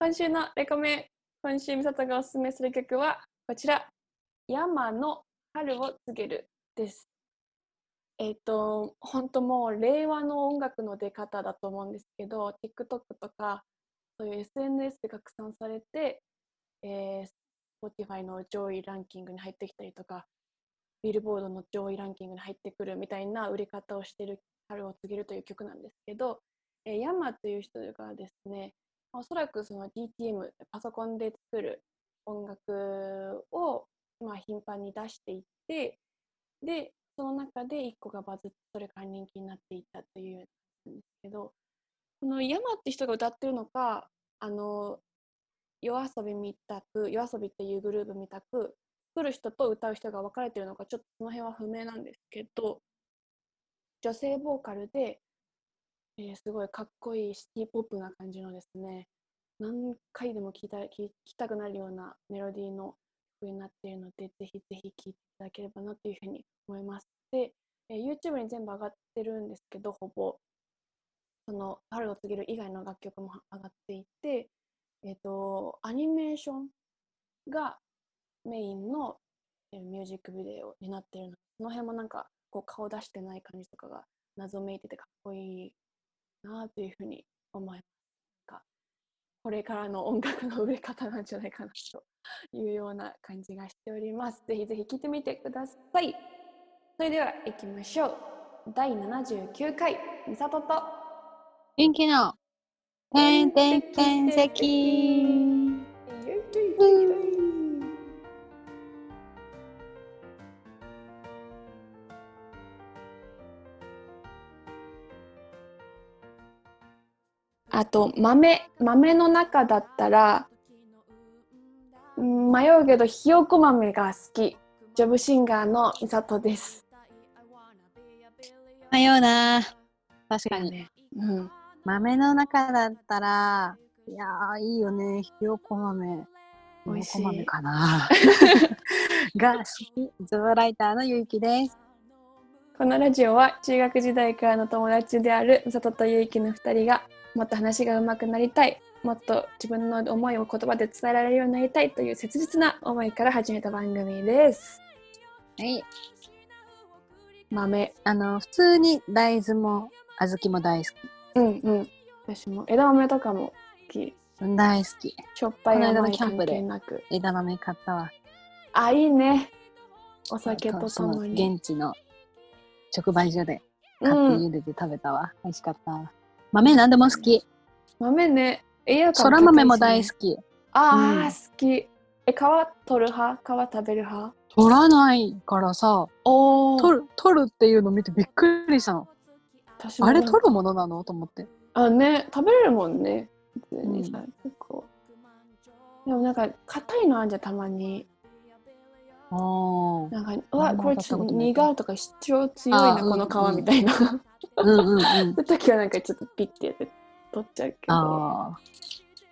今週のレコメ、今週美里がおすすめする曲はこちら、山の春を告げるです。えっ、と、本当もう令和の音楽の出方だと思うんですけど、TikTok とか、そういう SNS で拡散されて、えー Spotify の上位ランキングに入ってきたりとか、ビルボードの上位ランキングに入ってくるみたいな売り方をしている春を告げるという曲なんですけど、えーヤンマという人がですね、おそらくその DTM、パソコンで作る音楽を、まあ、頻繁に出していって、で、その中で1個がバズって、それから人気になっていったというんですけど、このヤマって人が歌ってるのか、あの、夜遊びみたく、夜遊びっていうグループみたく、作る人と歌う人が分かれてるのか、ちょっとその辺は不明なんですけど、女性ボーカルで、えーすごいかっこいいシティポップな感じのですね、何回でも聴いた聴きたくなるようなメロディーの曲になっているので、ぜひぜひ聴いていただければなというふうに思います。で、えー YouTube に全部上がってるんですけど、ほぼ、その春を告げる以外の楽曲も上がっていて、えっ、と、アニメーションがメインの、えーミュージックビデオになっているので、その辺もなんかこう顔出してない感じとかが謎めいててかっこいいなというふうに思います。これからの音楽の売れ方なんじゃないかなというような感じがしております。ぜひぜひ聴いてみてください。それでは行きましょう。第79回、みさとと元気の、てんてんてん席。あと豆豆の中だったらうん迷うけどひよこ豆が好きジョブシンガーのみさとです。迷うな。確かに。ね、うん、豆の中だったら、いやー、いいよね。ひよこ豆。美味しいひよこ豆かな。が好き。ズボライターのゆうきです。このラジオは中学時代からの友達であるみさととゆうきの2人がもっと話が上手くなりたいもっと自分の思いを言葉で伝えられるようになりたいという切実な思いから始めた番組です。はい。豆あの、普通に大豆も小豆も大好うんうん私も枝豆とかも好きき。大好き。しょっぱいこの間甘い関のキャンプで係なく枝豆買ったわ。あいいねお酒とともに現地の直売所で買ってうん茹でて食べたわ。美味しかった。豆何でも好き。豆ね。栄養価そら豆も大好き。ああ、うん。好き。え皮取る派？皮食べる派？取らないからさ、お取る、取るっていうの見てびっくりしたの。あれ取るものなの？と思って。あね。食べれるもんね。普通にさ、結構。でもなんか硬いのあんじゃんたまになんかうわこれちょっと苦いとか主張強いなこの皮みたいな、そうんうんうん。の 時はなんかちょっとピッてやって取っちゃうけど。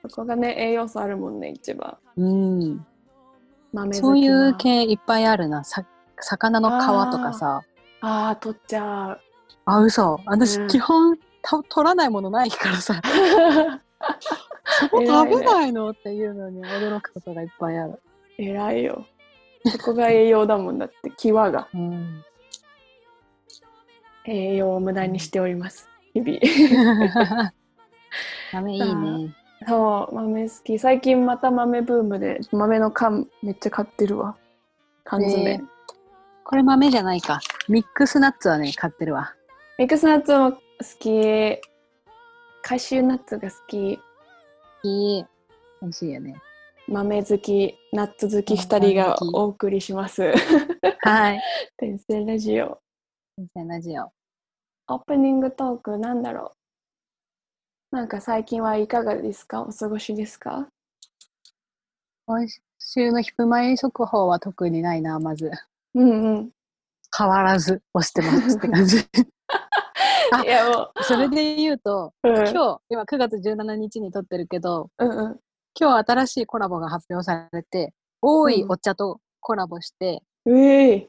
そこがね栄養素あるもんね一番うん。豆そういう系いっぱいあるな。さ魚の皮とかさ。ああ取っちゃうあ、嘘。私、うん基本た取らないものないからさ。食べないの？っていうのに驚くことがいっぱいある。偉いよそこが栄養だもんだって際がうん。栄養を無駄にしております日々 豆いいね。そう豆好き最近また豆ブームで豆の缶めっちゃ買ってるわ缶詰、ねこれ豆じゃないか。ミックスナッツはね、買ってるわ。ミックスナッツも好きカシューナッツが好きいい。美味しいよね。豆好きナッツ好き2人がお送りします。はい。天性ラジオ。先生ラジオ。オープニングトークなんだろう。なんか最近はいかがですか？お過ごしですか？今週のヒップマイ速報は特にないな、まず。うんうん。変わらず押してますって感じ。あ いやもそれで言うと、う、うん、今日、今9月17日に撮ってるけど、うんうん今日新しいコラボが発表されて、多いお茶とコラボして、うえ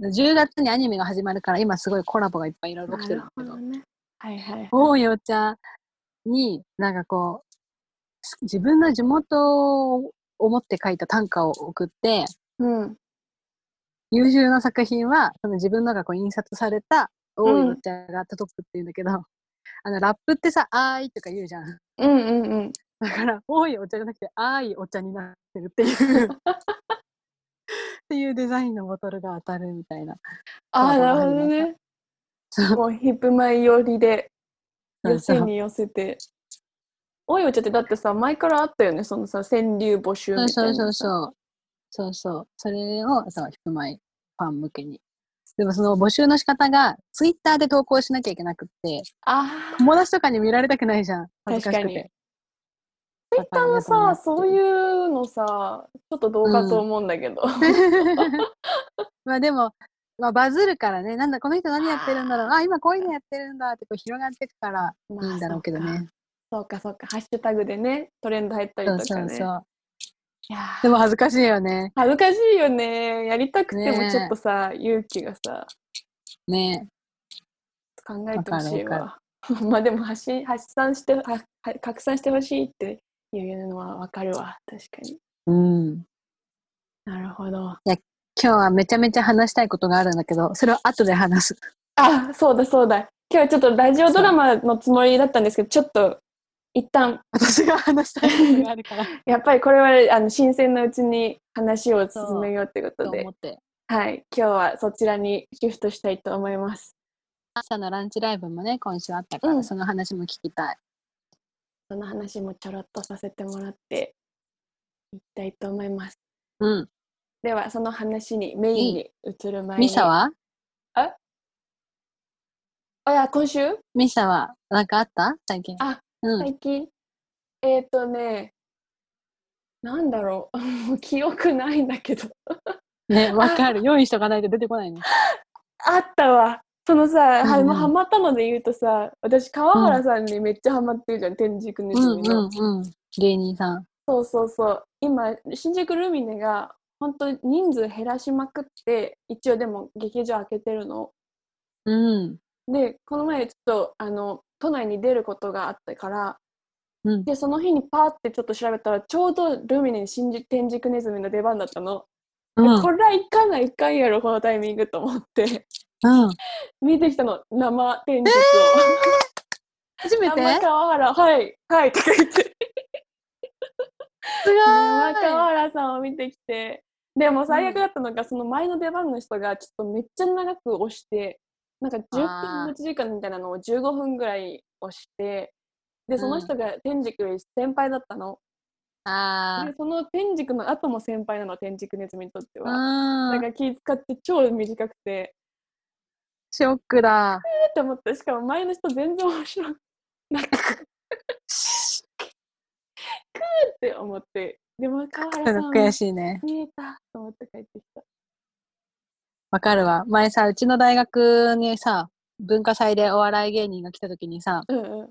10月にアニメが始まるから今すごいコラボがいっぱいいろいろ来てるんだけど、ねはいはいはい多いお茶になんかこう、自分の地元を思って書いた短歌を送って、うん。優秀な作品は、その自分のがこう印刷された、多いお茶が届くっていうんだけど、あの、ラップってさ、あーいとか言うじゃん。うんうんうん。だから、多いお茶じゃなくて、あーいお茶になってるっていう。っていうデザインのボトルが当たるみたいな。ああ、そうなるほどね。そうもうヒップマイ寄りで、寄そうそうせに寄せて。多いお茶ってだってさ、前からあったよね、そのさ、川柳募集みたそそういうなさ。そうそう。そうそう。それを、そう、ヒップマイファン向けに。でもその募集の仕方が、ツイッターで投稿しなきゃいけなくって、ああ、友達とかに見られたくないじゃん。恥ずかしくて。ツイッターのさ、そうう。いうのさ、ちょっとどうかと思うんだけど。まあでも、まあ、バズるからね、なんだ、この人何やってるんだろう、あ、今こういうのやってるんだってこう広がっていくからいまあいんだろうけどね。そうかそうか、ハッシュタグでね、トレンド入ったりとかね。そうそう。いやーでも恥ずかしいよね。恥ずかしいよね。やりたくてもちょっとさ、勇気がさ、ね考えてほしいわわ。まあでも発信、発散して、はは拡散してほしいっていうのはわかるわ。確かに。うん。なるほど。今日はめちゃめちゃ話したいことがあるんだけど、それを後で話す。あ、そうだそうだ。今日はちょっとラジオドラマのつもりだったんですけど、ちょっと一旦、私が話したいことがあるから。やっぱりこれはあの新鮮なうちに話を進めようってことで。はい、今日はそちらにシフトしたいと思います。朝のランチライブもね、今週あったから、うんその話も聞きたい。その話もちょろっとさせてもらっていきたいと思います。うん。では、その話にメインに移る前に。ミサは？あ、いや、今週？ミサは？なんかあった？最近。あ、うん。最近？えっ、ー、とね、なんだろ う記憶ないんだけど。ね、わかる。用意しとかないと出てこないね。あったわ。そのさ、はうんうんハマったので言うとさ、私、川原さんにめっちゃハマってるじゃん、天竺ネうんズミの。うんうん。芸人さん。そうそうそう。今、新宿ルミネが本当に人数減らしまくって、一応でも劇場開けてるの。うん。で、この前ちょっと、あの、都内に出ることがあったから、うん。で、その日にパーってちょっと調べたら、ちょうどルミネに新宿天竺ネズミの出番だったの。うん。これは行かないかんやろ、このタイミングと思って、うん。見てきたの、生天竺を。初めて？生川原、はい、はい、とか言って。すご生い川原さんを見てきて、でも最悪だったのが、その前の出番の人がちょっとめっちゃ長く押して、なんか10あー分持ち時間みたいなのを15分ぐらい押して、で、その人が天竺より先輩だったの。あで、その天竺の後も先輩なの、天竺ネズミにとってー。は。うん。だから気使って超短くて、ショックだ。えーって思った。しかも前の人全然面白くなくって思って、でも川原さん悔しいね。見えたと思って帰ってきた。わかるわ。前さ、うちの大学にさ、文化祭でお笑い芸人が来た時にさ、うんうん。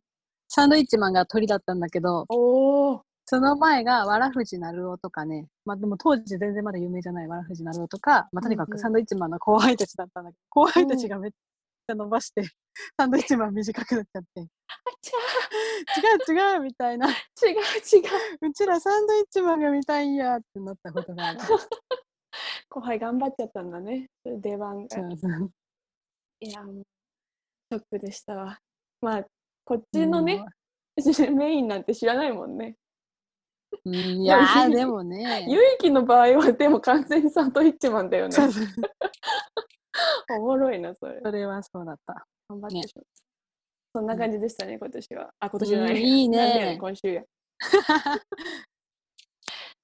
サンドイッチマンが鳥だったんだけど、おお。その前が、わらふじなるおとかね、まあでも当時全然まだ有名じゃないわらふじなるおとか、まあとにかうんうんくサンドイッチマンの後輩たちだったんだけど、後輩たちがめっちゃ伸ばして、サンドイッチマン短くなっちゃって、違う違うみたいな、違う違う。うちらサンドイッチマンが見たいんやってなったことがある。後輩頑張っちゃったんだね。出番が。いや、もう、ショックでしたわ。まあ、こっちのね、メインなんて知らないもんね。うん。いやー、でもね。ゆいきの場合は、でも完全にサンドイッチマンだよね。おもろいな、それ。それはそうだった。ね頑張ってしまう。そんな感じでしたね、今年は。あ、今年じゃない。うんいいね今週や。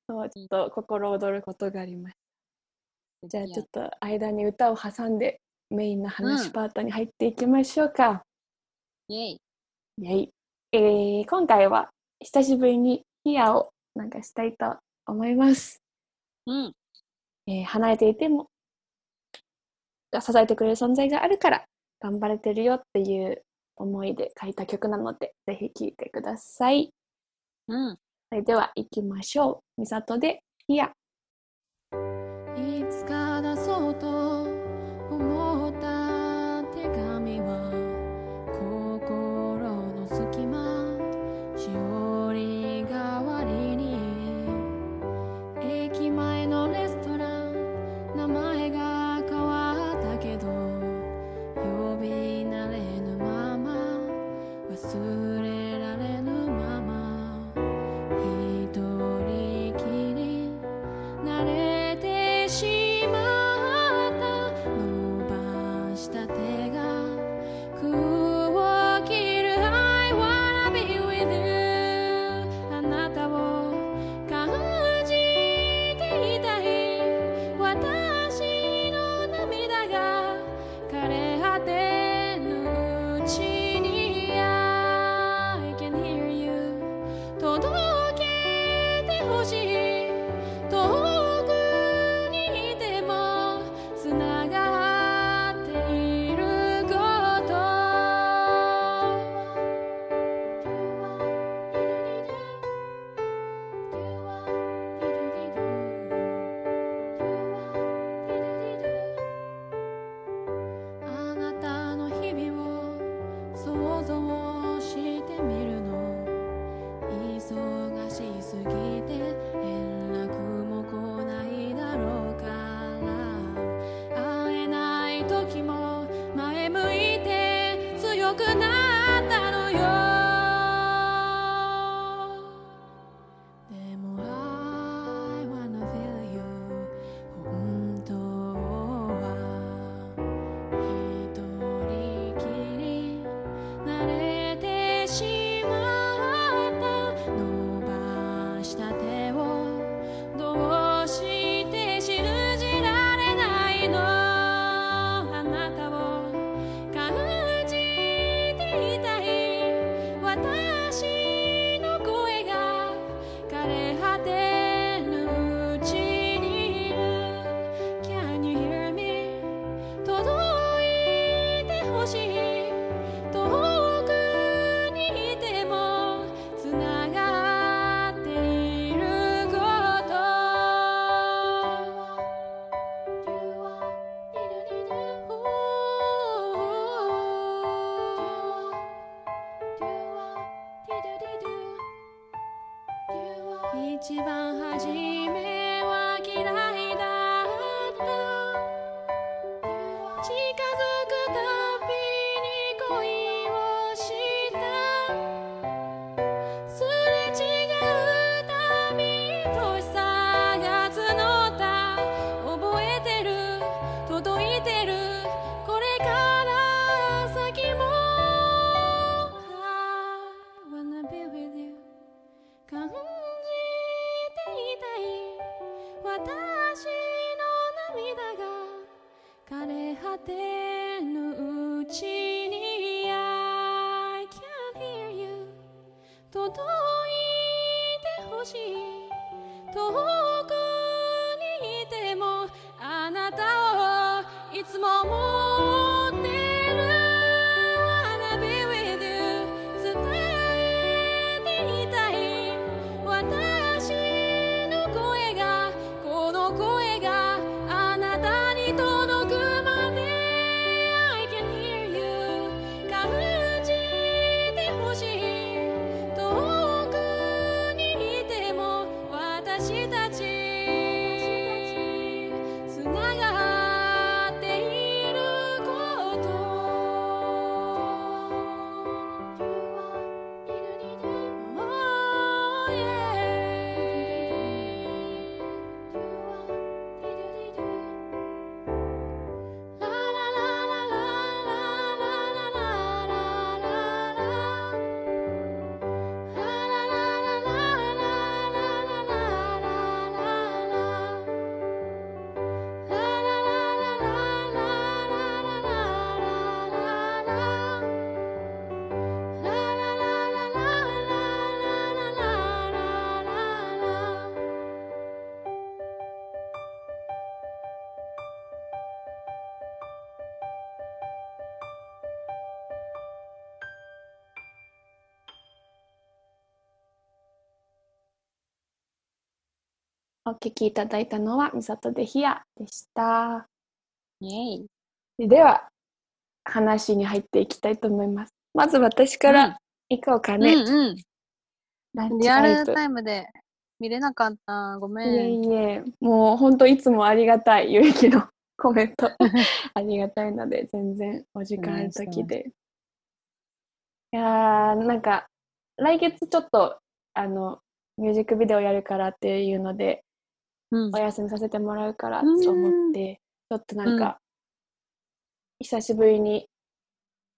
そう、ちょっと心躍ることがありました。じゃあちょっと間に歌を挟んでメインの話うんパートに入っていきましょうか。イェイ。イェイえー今回は久しぶりにヒアをなんかしたいと思います。うん。えー離れていても支えてくれる存在があるから頑張れてるよっていう思いで書いた曲なのでぜひ聴いてください。うん。それでは行きましょう。みさとでヒア。お聞きいただいたのは、みさとでひやでした。イェイ。では、話に入っていきたいと思います。まず私から行こうかね。うんうん。ランチリアルタイムで見れなかった。ごめいえん。いえ、もう本当いつもありがたい、ゆえきのコメント。ありがたいので、全然お時間あるときで。いやー、なんか、来月ちょっと、あの、ミュージックビデオやるからっていうので、うんお休みさせてもらうからと思って、ちょっとなんか、久しぶりに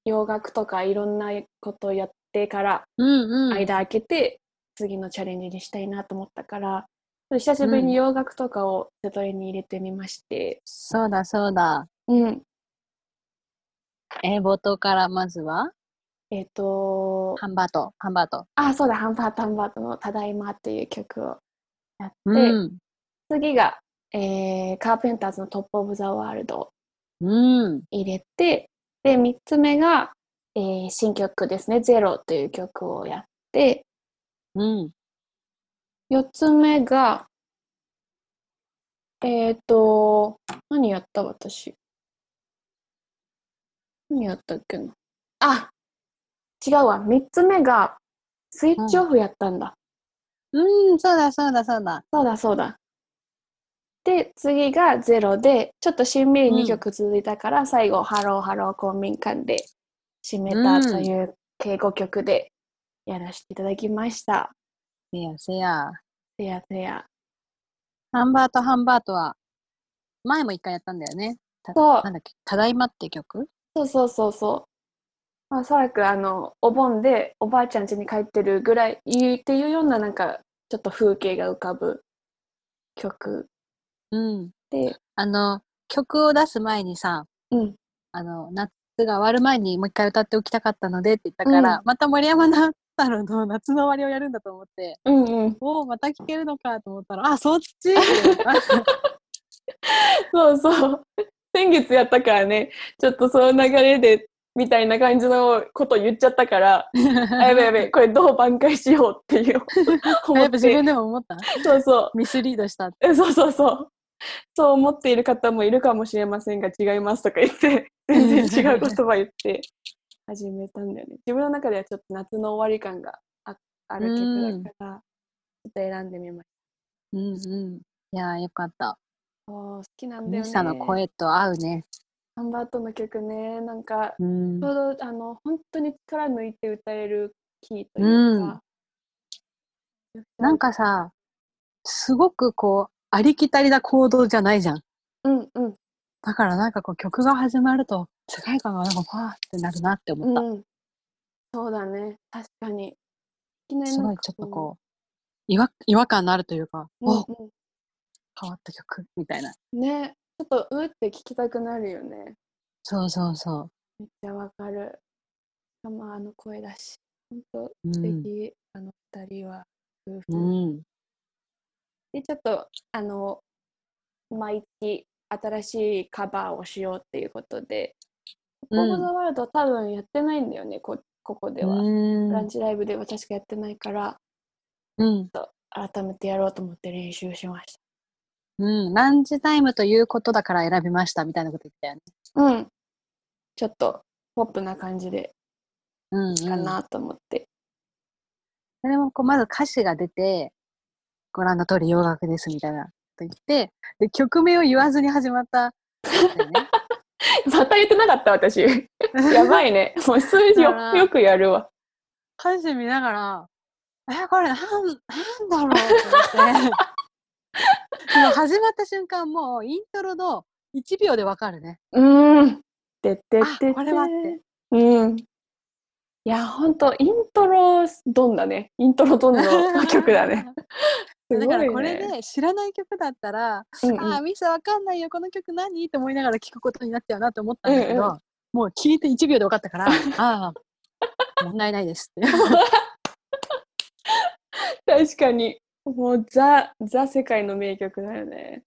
洋楽とかいろんなことをやってから、うんうん。間空けて、次のチャレンジにしたいなと思ったから、久しぶりに洋楽とかをセトレに入れてみまして、そうだそうだ。うん。えー、冒頭からまずは、えっ、と、ハンバート、ハンバート。あ、そうだ、ハンバートハンバートのただいまっていう曲をやって、うん。次が、えーカーペンターズのトップオブザワールドうん。入れて、で、3つ目が、えー新曲ですね、ゼロという曲をやって、うん。4つ目が、えっ、と、何やった私。何やったっけな。あ違うわ。3つ目が、スイッチオフやったんだ。うん、そうだそうだそうだ。そうだそうだ。で、次がゼロで、ちょっとしんみり2曲続いたから、最後、ハローハロー公民館で締めたという計5曲でやらせていただきました。せやせや。せやせや。ハンバートハンバートは、前も一回やったんだよね。たそうなんだっけ、ただいまって曲？そうそうそうそう。まあ、おそらくあのお盆でおばあちゃん家に帰ってるぐらいいいっていうようななんかちょっと風景が浮かぶ曲うん。で、あの、曲を出す前にさ、うん、あの、夏が終わる前にもう一回歌っておきたかったのでって言ったから、うん。また森山直太朗の夏の終わりをやるんだと思って、うんうん。おお、また聴けるのかと思ったら、あ、そっち そうそう。先月やったからね。ちょっとその流れでみたいな感じのこと言っちゃったから あやべやべこれどう挽回しようっていう。思 っやっぱ自分てでも思った？そうそう。ミスリードしたって。えそうそうそう。そう思っている方もいるかもしれませんが違いますとか言って 全然違う言葉言って始めたんだよね。自分の中ではちょっと夏の終わり感があある曲だからちょっと選んでみましうんうん。いやーよかった。好きなんだよね。ミサの声と合うね。ハンバートの曲ねなんかうんちょうどあの本当に力抜いて歌えるキーというか。なんかさ、すごくこう、ありきたりな行動じゃないじゃん。うんうんだからなんかこう曲が始まると、世界観がなんかファーってなるなって思った。うん。そうだね確かに。いきなりなんかすごいちょっとこう、違和違和感のあるというか、うんおうん変わった曲みたいな。ねちょっとうって聞きたくなるよねそうそうそめっちゃわかるしかもあの声だし本当う。素うん。敵、あの二人は夫婦、うん。でちょっとあの毎月新しいカバーをしようっていうことで「うんオブ・ザ・ワールド」多分やってないんだよねこここでは、うんランチライブでは確かやってないからうん。改めてやろうと思って練習しましうん。ランチタイムということだから選びましたみたいなこと言ったよね。たうんちょっとポップな感じでうん、うん。かなと思って、それもこうまず歌詞が出て、ご覧の通り洋楽ですみたいなこと言って、で、曲名を言わずに始まったね。また言ってなかった私 やばいねもう数字をよくやるわ歌詞見ながら、え、これなん、なんだろうと思って。もう始まった瞬間もうイントロの1秒でわかるね。うーん。てっててこれはって。うん。いや、ほんと、イントロドンだね。イントロドンの曲だね。ねだからこれで知らない曲だったら、うんうんああ、ミスわかんないよ、この曲何？って思いながら聞くことになっちゃうなって思ったんだけど、うんうもう聞いて1秒で分かったから、ああ、問題ないですって。確かに。もうザ、ザ世界の名曲だよね。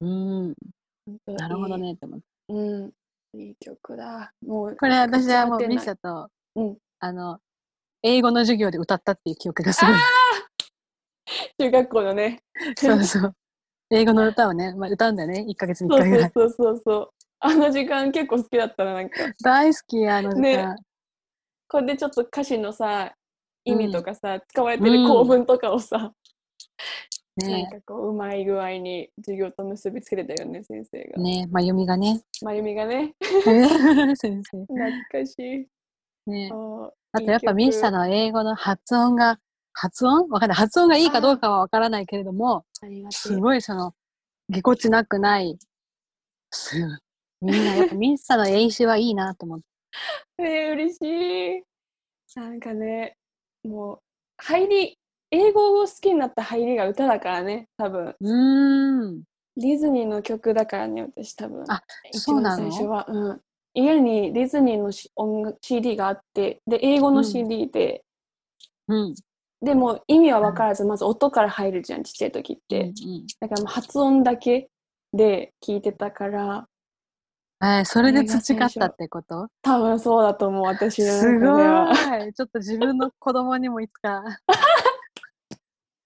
うん、なるほど。ねって思って。いいうん。いい曲だ。もう、これ私はもうミサと、うんあの、英語の授業で歌ったっていう記憶がすごい。中学校のね。そうそう。英語の歌をね、まあ、歌うんだよね、1ヶ月に1そう回ぐらい。そうそうそう。あの時間結構好きだったな、なんか。大好き、あの時間。これでちょっと歌詞のさ、意味とかさ、使われてうんる構文とかをさ、なんねかこう、うまい具合に授業と結びつけてたよね、先生が。ねまゆみがね。まゆみがね、先生。懐かしい。ねあとやっぱミッサのの英語の発音が、発音？わかんない。発音がいいかどうかはわからないけれども、すう。ごいその、ぎこちなくない、すみんなやっぱミッサの英詞はいいなと思って。えー、嬉しい。なんかね、もう、入り、英語を好きになった入りが歌だからね、多分。うーん。ディズニーの曲だからね、私多分。あ一そうなの？番最初は。うん。家にディズニーのし音楽 CD があって、で、英語のうん CD で、うん。でも意味は分からず、まず音から入るじゃん、ちっちゃい時って。うんだからもう発音だけで聞いてたから、えーそれで培ったってこと？多分そうだと思う、私のす中では。ごい。ちょっと自分の子供にもいつか。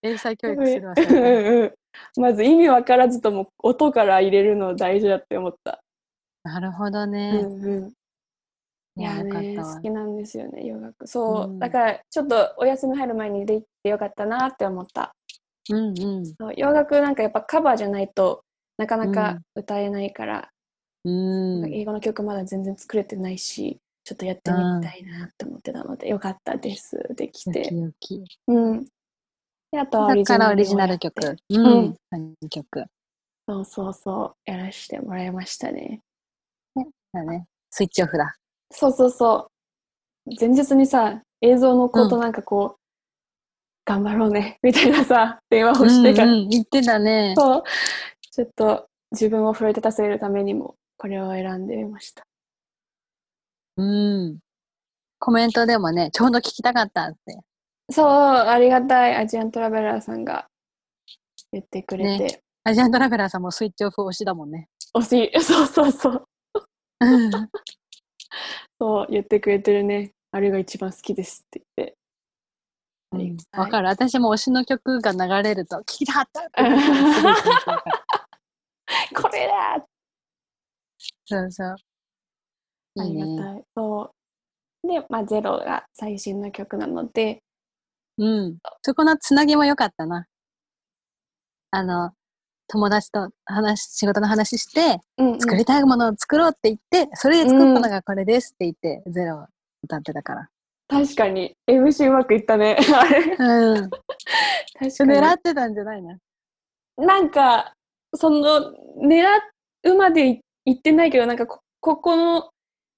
英才教育するわうんうんうん。まず意味分からずとも音から入れるの大事だって思った。なるほどうね、んうんいやね、好きなんですよね、洋楽。そう、うんだからちょっとお休み入る前にできてよかったなって思った。うんうんそう洋楽なんかやっぱカバーじゃないとなかなか歌えないから、うん英語の曲まだ全然作れてないし、ちょっとやってみたいなって思ってたので、よかったです。できよきて。よきうん。で、あとはオリジだからナルオリジナル曲。ううん曲。そうそうそう、やらせてもらいましたね。だね。スイッチオフだ。そうそうそう。前日にさ、映像の子となんかこう、頑張ろうね、みたいなさ、電話をしてから、うんうん言ってたね。そう、ちょっと自分を奮い立たせるためにも、これを選んでみました。うん。コメントでもね、ちょうど聞きたかったって。そう、ありがたいアジアントラベラーさんが言ってくれて、アジアントラベラーさんもスイッチオフ推しだもんね。惜しい、そうそうそう、う ん そう言ってくれてるね。あれが一番好きですって言って。ありがたいわかる。私も推しの曲が流れると、聞きたかった これだそうそう。あ。りがたい。そう。で、まあ、ゼロが最新の曲なので、うん。そこのつなぎも良かったな。あの、友達と話、仕事の話して、うんうん作りたいものを作ろうって言って、それで作ったのがこれですって言って、ゼロを歌ってたから。確かに MC うまくいったね。あれうん。確か狙ってたんじゃないの？に。なんか、その、狙うまでい言ってないけど、なんかこ、ここの、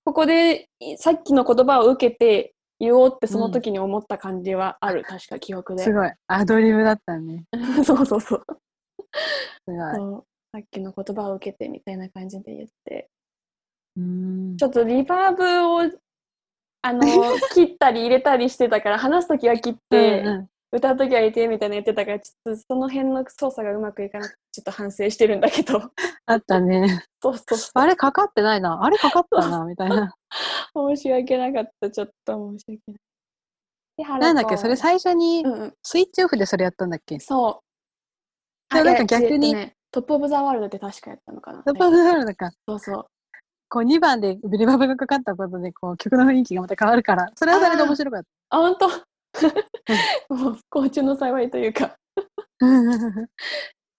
ここでいさっきの言葉を受けて言おうってその時に思った感じはある。確か記憶で。すごい。アドリブだったね。そうそうそう。すごい。そうさっきの言葉を受けてみたいな感じで言って。うんちょっとリバーブを、あの、切ったり入れたりしてたから、話すときは切って、うんうん歌うときは入れてみたいな言ってたから、ちょっとその辺の操作がうまくいかなくて、ちょっと反省してるんだけど。あったね。そうそう。あれかかってないな。あれかかったな、みたいな。申し訳なかった。ちょっと申し訳ない。なんだっけ、それさ、最初に。スイッチオフでそれやったんだっけ？そう。じゃあなんか逆にえっとねトップオブザワールドって確かやったのかな。トップオブザワールドか。そうそう。こう2番でリバーブがかかったことでこう曲の雰囲気がまた変わるから、それはそれで面白かっあ、本当 もう不幸中の幸いというか、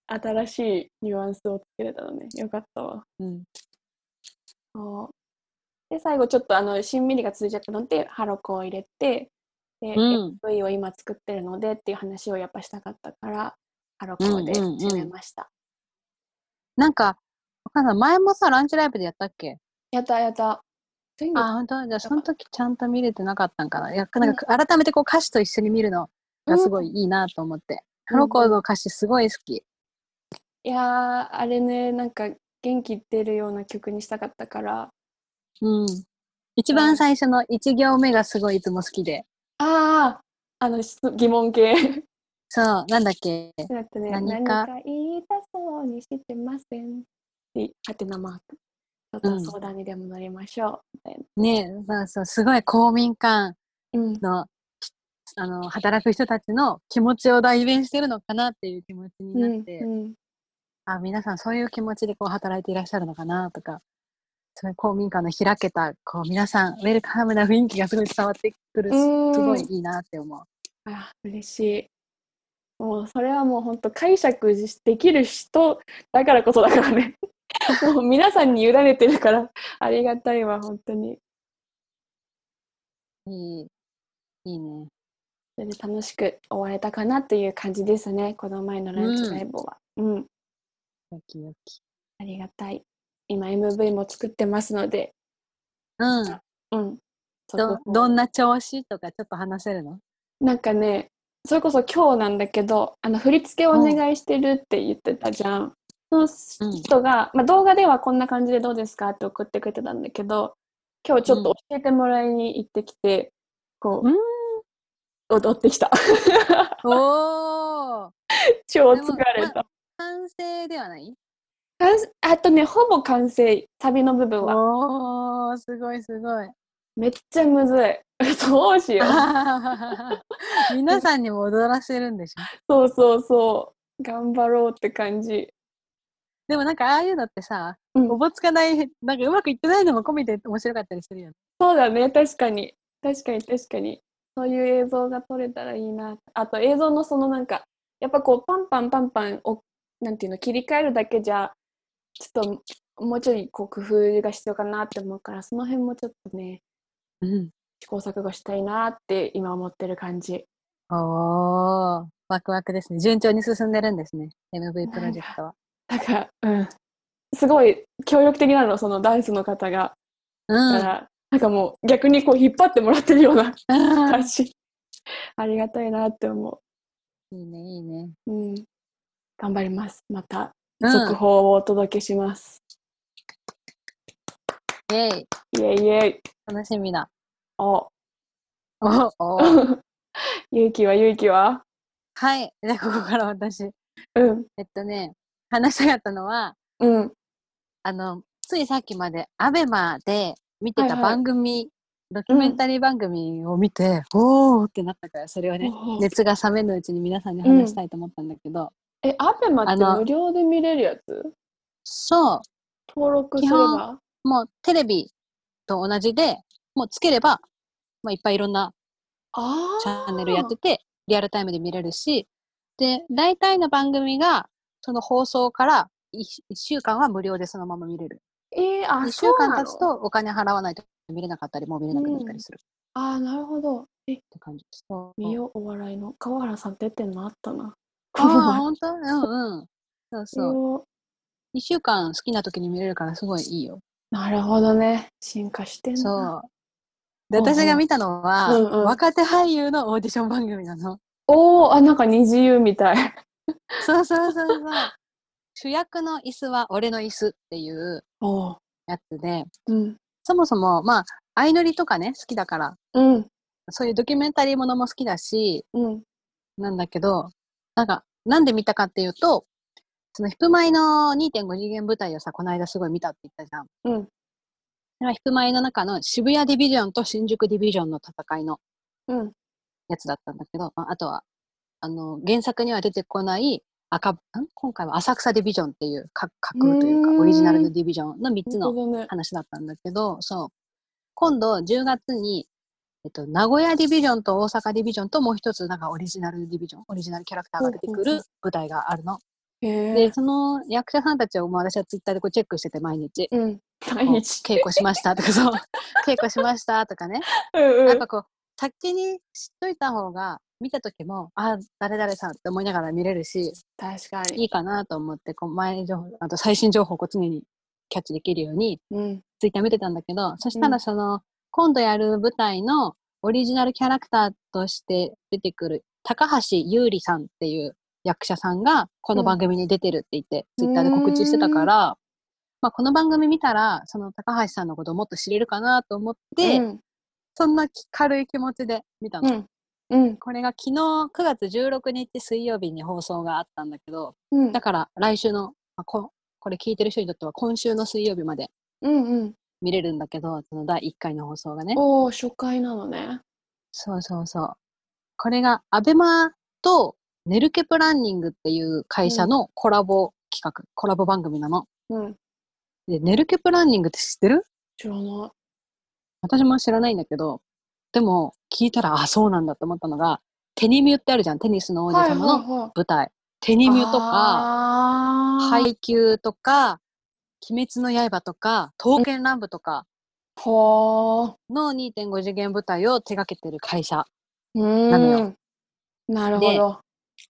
た。新しいニュアンスをつけれたのね。よかったわ。うんで、最後ちょっとあの、しんみりが続いちゃったので、ハロコを入れて、で、うん MV を今作ってるのでっていう話をやっぱしたかったから、ハロコでうんうんうん始めました。なんか、わかんない。前もさ、ランチライブでやったっけ？やったやった。あ、本当？じゃあその時ちゃんと見れてなかったんかな？いや、なんか改めてこう歌詞と一緒に見るのがすごいいいなと思って。ハロコの歌詞すごい好き。いやー、あれね、なんか元気出るような曲にしたかったから、うん。一番最初の一行目がすごいいつも好きで。ああ、あの質疑問系。そう、なんだっけ？だってね、何何かか言いたそうにしてません。で、はてなマーク。ちょっうんと相談にでも乗りましょう。みたいねそうそう、すごい公民館な。うん。の、あの、働く人たちの気持ちを代弁してるのかなっていう気持ちになって、うんあ、皆さんそういう気持ちでこう働いていらっしゃるのかなとか、そういう公民館の開けた、こう皆さん、ウェルカムな雰囲気がすごい伝わってくる、すごいいいなって思う。あ、嬉しい。もうそれはもう本当解釈できる人だからこそだからね。もう皆さんに委ねてるからありがたいわ、本当に。いい、いいね。それで楽しく終われたかなっていう感じですね、この前のランチライブは。うん、よきよき。ありがたい。今 MV も作ってますので、うん。うん。そどこ、どんな調子とかちょっと話せるの？なんかね、それこそ今日なんだけど、あの振り付けをお願いしてるって言ってたじゃん。その人が、まあ、動画ではこんな感じでどうですかって送ってくれてたんだけど、今日ちょっと教えてもらいに行ってきて、こう、うん踊ってきた。おー 超疲れた。完成ではない？完あとね、ほぼ完成、サビの部分は。おーすごいすごい。めっちゃむずい。どうしよう。皆さんにも踊らせるんでしょ？そうそうそう。頑張ろうって感じ。でもなんかああいうのってさ、うんおぼつかない、なんかうまくいってないのも込みで面白かったりするよね。そうだね、確かに。確かに確かに。そういう映像が撮れたらいいな。あと映像のそのなんか、やっぱこうパンパンパンパンを、なんていうの、切り替えるだけじゃ、ちょっともうちょいこう工夫が必要かなって思うから、その辺もちょっとね、うん。試行錯誤したいなって今思ってる感じ。おー、ワクワクですね。順調に進んでるんですね。MV プロジェクトは。だから、うん。すごい協力的なの、そのダンスの方が。うん。だから、なんかもう逆にこう引っ張ってもらってるようなうん感じ。ありがたいなって思いいね、いいね。う。うん。頑張ります。またうん続報をお届けします。イェイ。イェイイェイ。楽しみだ。お、お。お 勇気は勇気は？はい。じゃあ、ここから私。うん。えっとね、話したかったのは、うん。あの、ついさっきまで、アベマで見てはいはい。た番組、ドキュメンタリー番組を見て、おーってなったから、それをね、お熱が冷めぬうちに皆さんに話したいと思ったんだけど、え、アベマって無料で見れるやつ？そ登録すれば？う、もうテレビと同じで、もうつければ、まあ、いっぱいいろんなあチャンネルやってて、リアルタイムで見れるし、で、大体の番組が、その放送から 1, 週間は無料でそのまま見れる。えー、あ、1そうなの？週間経つとお金払わないと見れなかったり、もう見れなくなったりするっあーなるほど。え、て感じです。見よう、お笑いの。川原さん出てんのあったな。ああ、本当？うんうん。そうそう。そう。1週間好きな時に見れるからすごいいいよ。なるほどね。進化してんだ。そう。で、私が見たのは、うんうん若手俳優のオーディション番組なの。おー、あ、なんか二重みたい。そうそうそうそう。主役の椅子は俺の椅子っていう。やつで、うん。そもそも、まあ、相乗りとかね、好きだから、うん。そういうドキュメンタリーものも好きだし、うん。なんだけど、なんか、なんで見たかっていうと、そのヒプマイの2.5次元舞台をさ、この間すごい見たって言ったじゃん。うん。はヒプマイの中の渋谷ディビジョンと新宿ディビジョンの戦いのうん。やつだったんだけど、まああとは、あの、原作には出てこない赤、ん？今回は浅草ディビジョンっていう架架空というか、オリジナルのディビジョンの3つの。話だったんだけど、そう。今度10月に、えっと、名古屋ディビジョンと大阪ディビジョンともう一つなんかオリジナルディビジョン、オリジナルキャラクターが出てくる舞台があるの。へで、え。その役者さんたちを私はツイッターでこうチェックしてて毎日。うん。毎日。稽古しましたとか、そう。稽古しましたとかね。うんうんやっぱ。こう、先に知っといた方が、見た時も、あ、誰々さんって思いながら見れるし、確かに。いいかなと思って、こう、前情報、あと最新情報をこう常にキャッチできるように、うん。ツイッター見てたんだけど、そしたうんらその、今度やる舞台のオリジナルキャラクターとして出てくる、高橋優里さんっていう役者さんが、この番組に出てるって言って、ツイッターで告知してたから、まあ、この番組見たら、その高橋さんのことをもっと知れるかなと思って、うん。そんな軽い気持ちで見たの。うん。うん。これが昨日9月16日水曜日に放送があったんだけど、うんだ。から来週の、あここれ聞いてる人にとっては今週の水曜日までうんうん。見れるんだけど、その第1回の放送がね。おお、初回なのね。そうそうそう。これがアベマとネルケプランニングっていう会社のコラボ企画、コラボ番組なの。うん。で、ネルケプランニングって知ってる？知らない。私も知らないんだけど、でも聞いたら、あ、そうなんだって思ったのが、テニミュってあるじゃん、テニスの王子様のはい。舞台。テニミュとか、あー配給とか、鬼滅の刃とか、刀剣乱舞とか。の2.5次元舞台を手掛けてる会社。なのよなるほど。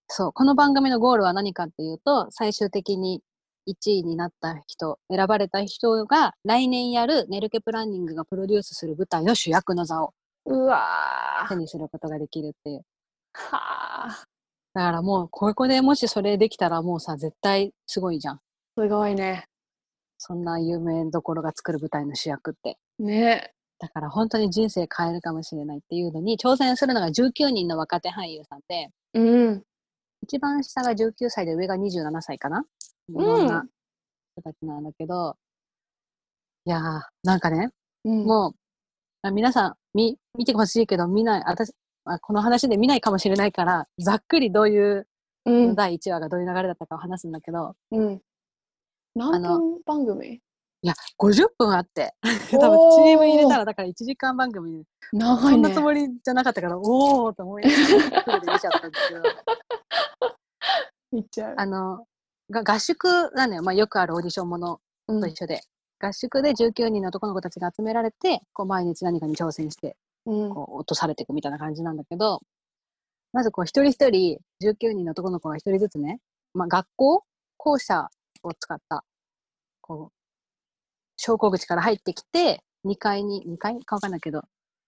そう、この番組のゴールは何かっていうと、最終的に1位になった人、選ばれた人が来年やるネルケプランニングがプロデュースする舞台の主役の座をうわー。手にすることができるっていう。はあ。だからもう、ここでもしそれできたらもうさ、絶対すごいじゃん。すごいね。そんな有名どころが作る舞台の主役って。ね。だから本当に人生変えるかもしれないっていうのに挑戦するのが19人の若手俳優さんで、うん。一番下が19歳で上が27歳かな。いうんろんな人たちなんだけど、いやー、なんかね、うん。もう、あ皆さん、見、見てほしいけど、見ない、私、あこの話で見ないかもしれないから、ざっくりどういう、うん。第1話がどういう流れだったかを話すんだけど、うん。何分番組？いや、50分あって、多分チーム入れたら、だから1時間番組、長いねそんなつ。もりじゃなかったから、おーと思いながら、見ちゃったんですけど、見ちゃう。あの、が合宿なのよ。まあ、よくあるオーディションものうんと一緒で。合宿で19人の男の子たちが集められて、こう毎日何かに挑戦して、うん。こう落とされていくみたいな感じなんだけど、まずこう一人一人、19人の男の子が一人ずつね、まあ、学校校舎を使った、こう、昇降口から入ってきて、2階に、2階？かわかんないけど、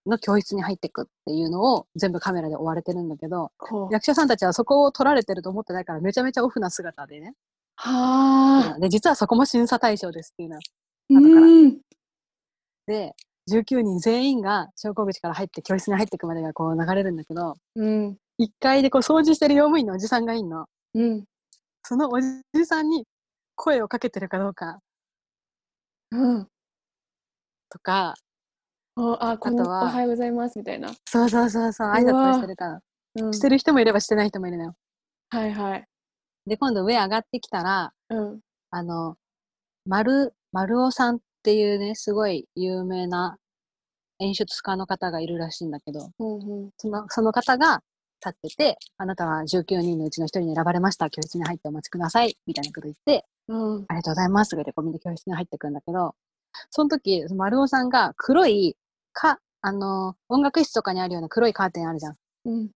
の教室に入っていくっていうのを全部カメラで追われてるんだけど。役者さんたちはそこを撮られてると思ってないからめちゃめちゃオフな姿でね。はあ。で、実はそこも審査対象ですっていうのは。う後からん。で、19人全員が昇降口から入って教室に入っていくまでがこう流れるんだけど、うん。1階でこう掃除してる用務員のおじさんがいんの。うん。そのおじさんに声をかけてるかどうかうん。とか、あ、あとはおはようございますみたいな。そうそうそうそう、挨拶をしてるかうん。してる人もいればしてない人もいるのよ。はいはい。で、今度上上がってきたら、うん。あの、丸、丸尾さんっていうね、すごい有名な演出家の方がいるらしいんだけど、うんうん。その、その方が立ってて、あなたは19人のうちの1人に選ばれました。教室に入ってお待ちください。みたいなこと言って、うん。ありがとうございます。とか言って、こうみんな教室に入ってくんだけど、その時、その丸尾さんが黒い、か、あの、音楽室とかにあるような黒いカーテンあるじゃん。うん。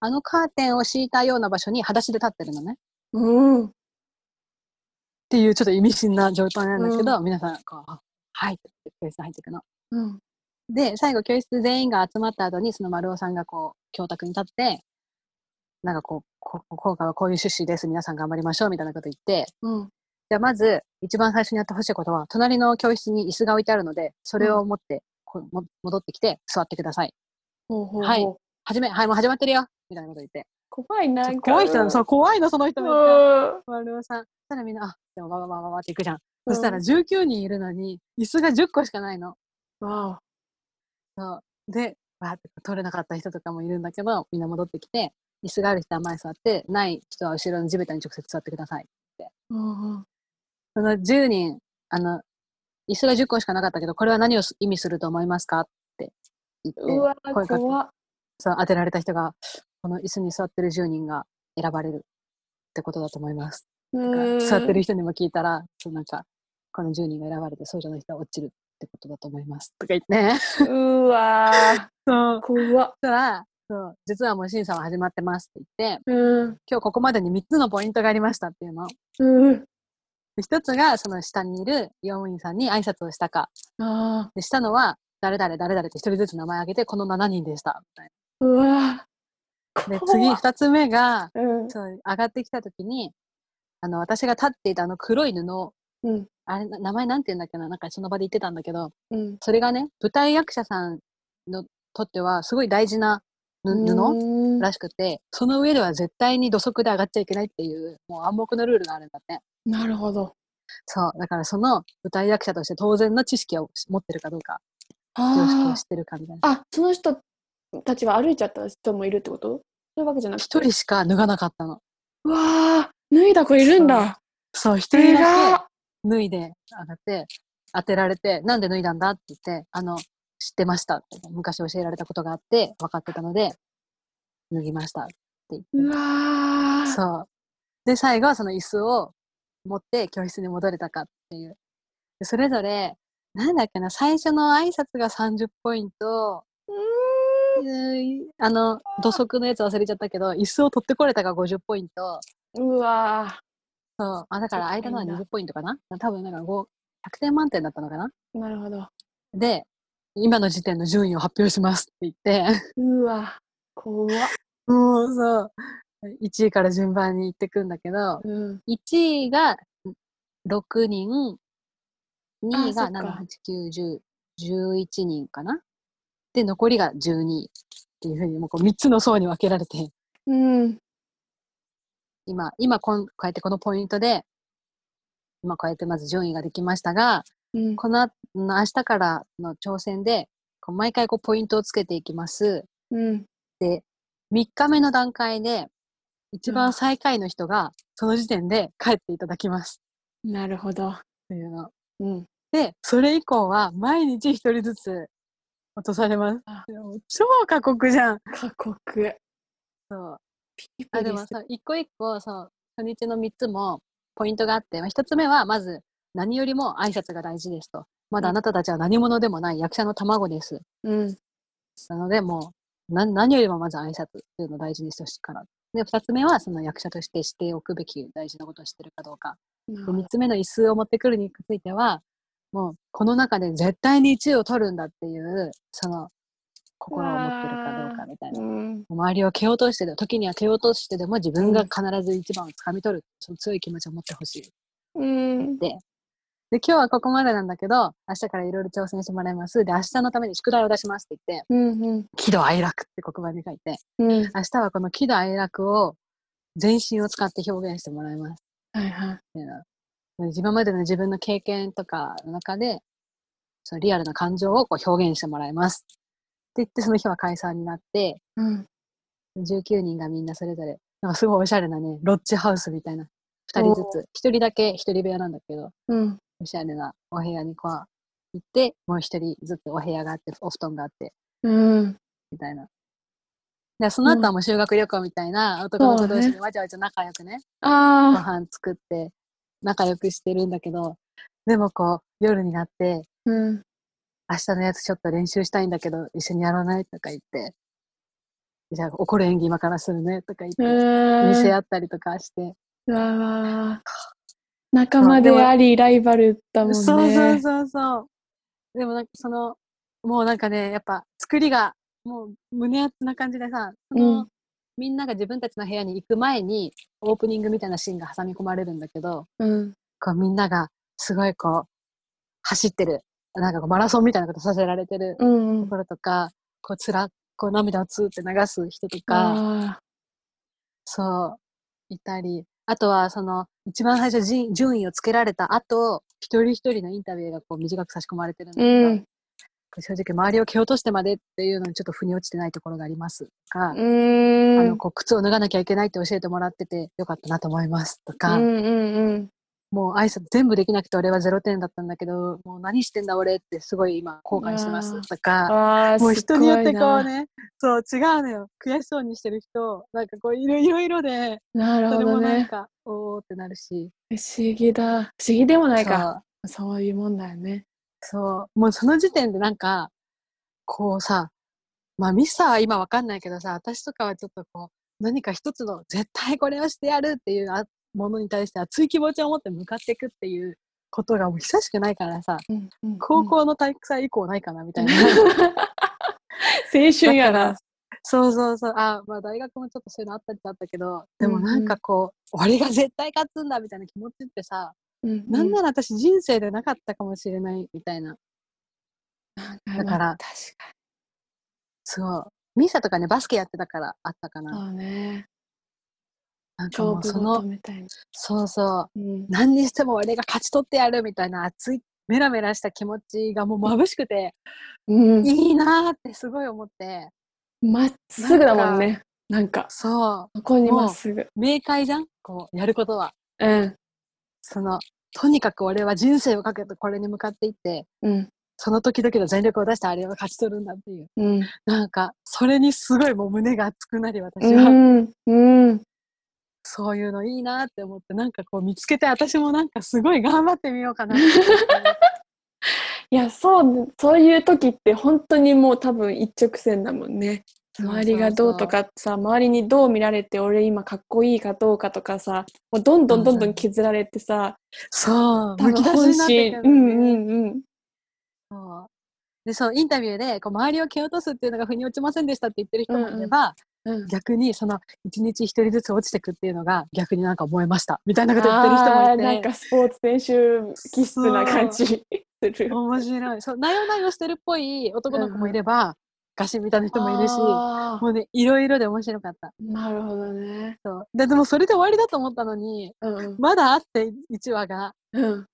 あのカーテンを敷いたような場所に裸足で立ってるのね。っうん。ていうちょっと意味深な状態なんだけど、皆さん、こう、はいって教室に入っていくの。うん。で、最後教室全員が集まった後に、その丸尾さんがこう、教卓に立って、なんかこう、こ今回はこういう趣旨です。皆さん頑張りましょう。みたいなこと言って、うん。じゃあまず、一番最初にやってほしいことは、隣の教室に椅子が置いてあるので、それを持って、こうも戻ってきて、座ってください。ほうほうほう。はいはじめ、はい、もう始まってるよみたいなこと言って。怖いな。怖い人なの、そう、怖いの、その人うめっちゃ。ん。丸尾さん。そしたらみんな、あ、でも、わわわわわっていくじゃん。うんそしたら19人いるのに、椅子が10個しかないの。わそう。で、わーって取れなかった人とかもいるんだけど、みんな戻ってきて、椅子がある人は前座って、ない人は後ろの地べたに直接座ってください。お。うんうん。その10人、あの、椅子が10個しかなかったけど、これは何をす意味すると思いますか？って言って、声かけ。そう当てられた人が、この椅子に座ってる10人が選ばれるってことだと思います。座ってる人にも聞いたら、そうなんか、この10人が選ばれて、そうじゃない人は落ちるってことだと思います。とか言って、うわ そう。怖っ。たら、そう、実はもう審査は始まってますって言って、うん。今日ここまでに3つのポイントがありましたっていうの。うん。で一つが、その下にいる用務員さんに挨拶をしたか。ああ。で、したのは、誰々誰々って一人ずつ名前挙げて、この7人でした。みたいうわなで、次、二つ目が、うん。そう、上がってきたときに、あの、私が立っていたあの黒い布、うん。あれ、な名前なんて言うんだっけな？なんかその場で言ってたんだけど、うん。それがね、舞台役者さんのとっては、すごい大事なぬ布布らしくて、その上では絶対に土足で上がっちゃいけないっていう、もう暗黙のルールがあるんだって。なるほど。そう。だからその舞台役者として当然の知識を持ってるかどうか、常識をあ知ってるかみたいな。あ。あ、その人たちは歩いちゃった人もいるってこと？そういうわけじゃなくて？一人しか脱がなかったの。うわあ、脱いだ子いるんだ。そう、一え人だらけ脱いで上がって、当てられて、なんで脱いだんだって言って、あの、知ってましたって。昔教えられたことがあって、分かってたので、脱ぎましたって言って。うわあ。そう。で、最後はその椅子を持って教室に戻れたかっていう。でそれぞれ、なんだっけな、最初の挨拶が30ポイント、あの、土足のやつ忘れちゃったけど、椅子を取ってこれたが50ポイント。うわあ。そう。あ、だから間のは結構いいんだ20ポイントかな多分なんか5、100点満点だったのかななるほど。で、今の時点の順位を発表しますって言って、うわ怖っ。もうそう、1位から順番に行ってくんだけど、うん。1位が6人、2位がそっか7、8、9、10、11人かなで、残りが12っていうふうに、もうこう3つの層に分けられて、うん。今、今こん、こうやってこのポイントで、今こうやってまず順位ができましたが、うん。この明日からの挑戦で、こう毎回こうポイントをつけていきます。うん。で、3日目の段階で、一うん番最下位の人が、その時点で帰っていただきます。なるほど。というの。うん。で、それ以降は毎日一人ずつ落とされます超過酷じゃん。過酷。そう。ピリピあ、でもそう、一個一個、そう、初日の3つもポイントがあって、まあ、1つ目は、まず、何よりも挨拶が大事ですと。まだあなたたちは何者でもない役者の卵です。うん。なので、もう、な何よりもまず挨拶っていうのを大事にしてほしいから。で、2つ目は、その役者としてしておくべき大事なことを知ってるかどうか。で、3つ目の椅子を持ってくるについては、もう、この中で絶対に1位を取るんだっていう、その、心を持ってるかどうかみたいなう。ん。周りを蹴落としてで、時には蹴落としてでも自分が必ず一番を掴み取る、その強い気持ちを持ってほしい。うん。で、で、今日はここまでなんだけど、明日からいろいろ挑戦してもらいます。で、明日のために宿題を出しますって言って、うん。うん。喜怒哀楽って黒板に書いて、うん。明日はこの喜怒哀楽を全身を使って表現してもらいます。はいはい。自分までの自分の経験とかの中で、そのリアルな感情をこう表現してもらいます。って言って、その日は解散になって、うん。19人がみんなそれぞれ、なんかすごいおしゃれなね、ロッジハウスみたいな。二人ずおつ。一人だけ一人部屋なんだけど、うん。おしゃれなお部屋にこう行って、もう一人ずつお部屋があって、お布団があって、うん。みたいな。で、その後はもう修学旅行みたいな、男の子同士でわちゃわちゃ仲良くね、ごあ飯作って仲良くしてるんだけど、でもこう、夜になって、あ。うん。明日のやつちょっと練習したいんだけど、一緒にやらないとか言って、じゃあ怒る演技今からするねとか言って、うん。見せ合ったりとかして、わ仲間であり、ライバルだもんね。そうそうそうそう。でもなんかその、もうなんかね、やっぱ作りがもう胸熱な感じでさ、その、うんみんなが自分たちの部屋に行く前にオープニングみたいなシーンが挟み込まれるんだけど、うん。こうみんながすごいこう走ってる、なんかこうマラソンみたいなことさせられてるうんうん。ところとか、こうつら、こう涙をツーって流す人とか、あそう、いたり、あとはその一番最初順順位をつけられた後、一人一人のインタビューがこう短く差し込まれてるんだーけど、うん。正直周りを蹴落としてまでっていうのにちょっと腑に落ちてないところがありますとか、うーん。あの、こう靴を脱がなきゃいけないって教えてもらっててよかったなと思いますとか、うんうんうん。もう挨拶全部できなくて俺は0点だったんだけど、もう何してんだ俺ってすごい今後悔してますとか、もう人によってこうね、そう違うのよ。悔しそうにしてる人、なんかこういろいろいろで、な。なるそれもほどね。なんか、おーってなるし、不思議だ。不思議でもないか。そうそういうもんだよね。そう。もうその時点でなんか、こうさ、まあミスターは今わかんないけどさ、私とかはちょっとこう、何か一つの絶対これをしてやるっていうあものに対して熱い気持ちを持って向かっていくっていうことがもう久しくないからさ、うんうん高校の体育祭以降ないかなみたいな。青春やな。そうそうそう。あ、まあ大学もちょっとそういうのあったりあったけど、でもなんかこう、俺が絶対勝つんだみたいな気持ちってさ、うんなんなら私人生でなかったかもしれないみたいな。うんだからまあ確かそう。ミサとかね、バスケやってたからあったかに。な。そうね。なんかもうその。そうそう。うん。何にしても俺が勝ち取ってやるみたいな熱い、メラメラした気持ちがもう眩しくて、うん。いいなーってすごい思って、まっすぐだもんね。なんか、そここにまっすぐ。う。明快じゃん？こう、やることは。うん。その、とにかく俺は人生をかけてこれに向かっていって、うん。その時々の全力を出してあれを勝ち取るんだっていう。うん。なんか、それにすごいもう胸が熱くなり、私うは。ん。うん。そういうのいいなって思って、なんかこう見つけて、私もなんかすごい頑張ってみようかなって。いや、そう、そういう時って本当にもう多分一直線だもんね。周りがどうとかさ、周りにどう見られて俺今かっこいいかどうかとかさ、もうどんどんどんどん削られてさ、そう、多分むき出し本になって心、くるのねうんうんうん。そうで、そう、インタビューで、こう、周りを蹴落とすっていうのが腑に落ちませんでしたって言ってる人もいれば、うん、逆に、その、一日一人ずつ落ちてくっていうのが、逆になんか思いました。みたいなこと言ってる人もいて。なんかスポーツ選手気質な感じ。面白い。そう、なよなよしてるっぽい男の子もいれば、ガシみたいな人もいるし、あもうね、いろいろで面白かった。ーなるほどね。そう。で、でもそれで終わりだと思ったのに、うんまだあって1話が、うん。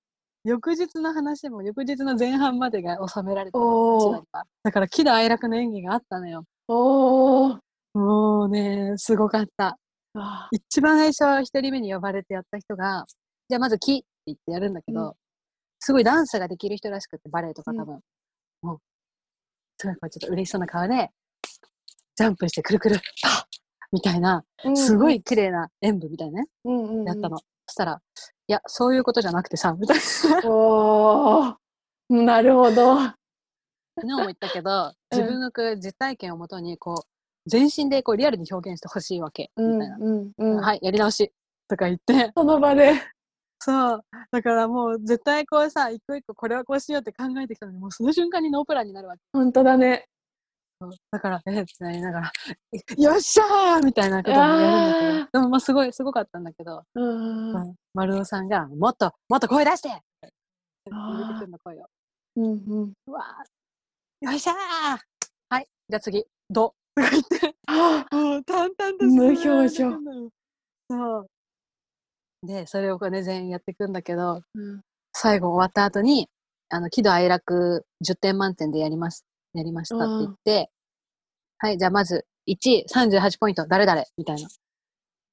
翌日の話も翌日の前半までが収められてる1おー話が。だから喜怒哀楽の演技があったのよ。おーもうね、すごかった。あ一番最初一人目に呼ばれてやった人が、じゃあまず木って言ってやるんだけど、うすごいダンスができる人らしくて、バレエとか多分。すごいこうちょっと嬉しそうな顔で、ジャンプしてくるくる、パッみたいな、ーすごい綺麗な演舞みたいなね、うんうんうんやったの。そしたら、いや、そういうことじゃなくてさ、みたいな。おーなるほど。昨日も言ったけど、自分の実体験をもとに、こう、全身でこうリアルに表現してほしいわけ。みたいな。うんうん。はいい、やり直し。とか言って、その場で。そう。だからもう絶対こうさ、一個一個これはこうしようって考えてきたのに、もうその瞬間にノープランになるわけ。本当だね。そう。だから、えーってなりながら、よっしゃーみたいなこともやるんだけど。あ、でもまあすごい、すごかったんだけど、うんうん丸尾さんが、もっと、もっと声出してってあー入れてくるの声を。うんうん。うわー。よっしゃー。はい、じゃあ次、ドとか言って、あもう淡々と無表情。そう。で、それをこうね、全員やっていくんだけど、うん最後終わった後に、あの、喜怒哀楽10点満点でやります、やりましたって言って、はい、じゃあまず、1位、38ポイント、誰々みたいな。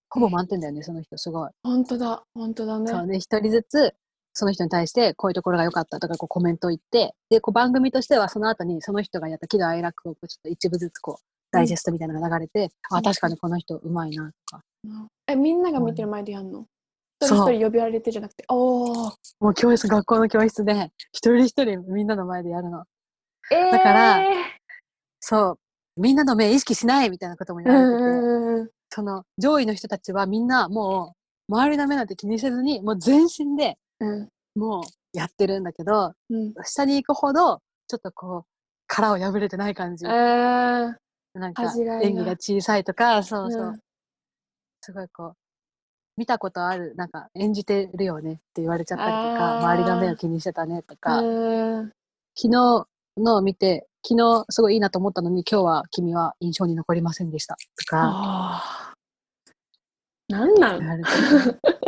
ほぼ満点だよね、その人、すごい。本当だ。本当だね。そうね、一人ずつ、その人に対して、こういうところが良かったとか、こうコメントを言って、で、こう番組としては、その後に、その人がやった喜怒哀楽を、こうちょっと一部ずつ、こう、ダイジェストみたいなのが流れて、うんあ、確かにこの人うまいな、とか。え、みんなが見てる前でやんの？一人一人呼びられてじゃなくて。おー。もう教室、学校の教室で、一人一人みんなの前でやるの。えー、だからそう。みんなの目意識しないみたいなことも言うわれてて。その上位の人たちはみんなもう周りの目なんて気にせずにもう全身でうんもうやってるんだけど、うん。下に行くほどちょっとこう殻を破れてない感じ。えー、なんか演技が小さいとか、そうそう。うんすごいこう、見たことある、なんか演じてるよねって言われちゃったりとか、周りの目を気にしてたねとか、うん。昨日のを見て、昨日すごいいいなと思ったのに、今日は君は印象に残りませんでしたとか、なんなん？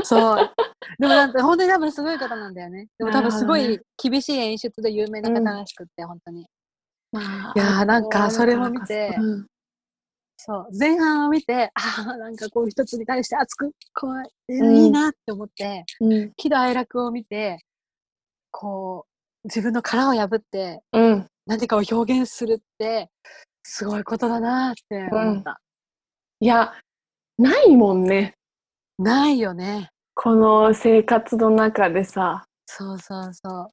そう。でもなんか本当に多分すごい方なんだよね。でも多分すごい厳しい演出で有名な方らしくって、本当に。まあいやーなんかそれも見てうんそう。前半を見て、ああ、なんかこう一つに対して熱く、怖い、えーうんいいなって思って、うん喜怒哀楽を見て、こう、自分の殻を破って、うん何かを表現するって、すごいことだなって思った。いやないもんねないよね。この生活の中でさそうそうそう。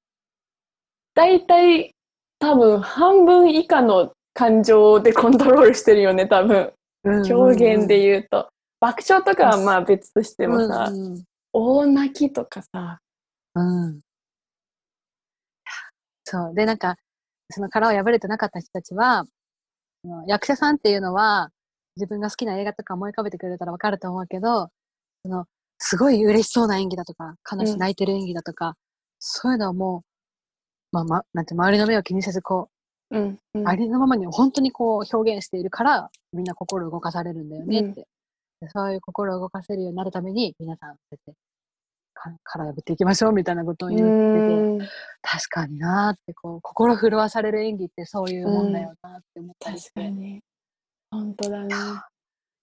だいたい多分半分以下の感情でコントロールしてるよね多分。うん表現で言うと。爆笑とかはまあ別としてもさうんうん。大泣きとかさ。うん。そう。で、なんか、その殻を破れてなかった人たちは、役者さんっていうのは、自分が好きな映画とか思い浮かべてくれたらわかると思うけど、その、すごい嬉しそうな演技だとか、悲しうん泣いてる演技だとか、そういうのはもう、まあ、ま、なんて、周りの目を気にせず、こうんうう、ん。ありのままに本当にこう、表現しているから、みんな心動かされるんだよねって。でそういう心を動かせるようになるために、皆さん、そうやって、か殻破っていきましょうみたいなことを言ってて、うん。確かになーってこう心震わされる演技ってそういうもんだよなって思ったりして、確かに。本当だね。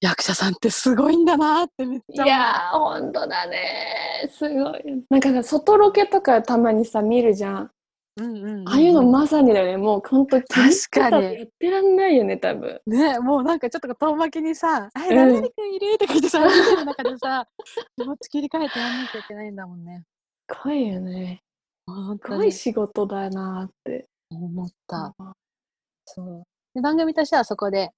役者さんってすごいんだなーってめっちゃいやー本当だねすごい。なんかさ外ロケとかたまにさ見るじゃんうんうんああいうのまさにだよね。もう本当確かにやってらんないよね多分。ねもうなんかちょっと遠巻きにさ「えうん誰々君いる?」とか言ってさ見てる中でさ気持ち切り替えてやんなきゃいけないんだもんね。怖いよね。本当に。怖い仕事だなって。思った。そう。で番組としてはそこで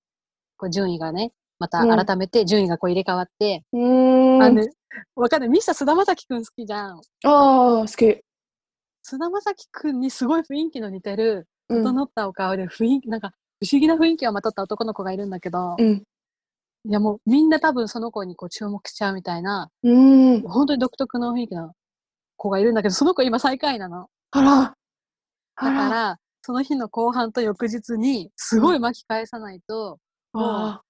こう順位がねまたうん。改めて順位がこう入れ替わって、うーん。あのねわかんない。ミスター菅田将暉くん好きじゃん。あー好き菅田将暉くんにすごい雰囲気の似てるうん整ったお顔で雰囲気、なんか不思議な雰囲気をまとった男の子がいるんだけど、うんいやもうみんな多分その子にこう注目しちゃうみたいな、うん本当に独特の雰囲気の子がいるんだけど、その子今最下位なの。あらだから、その日の後半と翌日に、すごい巻き返さないと、あ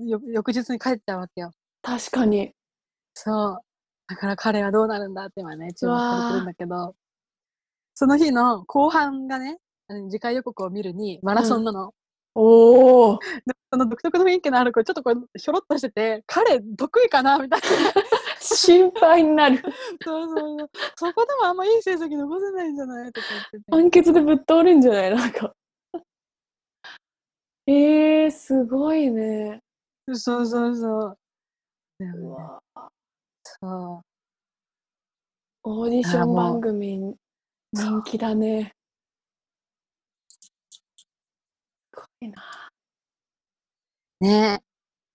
あ、よ翌日に帰っちゃうわけよ。確かに。そう。だから彼はどうなるんだって今ね、注目されてるんだけど、その日の後半がね、次回予告を見るにマラソンなの。おお。でその独特の雰囲気のある子、ちょっとこう、ひょろっとしてて、彼得意かなみたいな。心配になる。そうそうそう。そこでもあんまいい成績残せないんじゃないとか言ってて。判決でぶっ倒れんじゃない？なんか。えー、すごいね。そうそうそう。でもそう。オーディション番組人気だね。すごいな。ね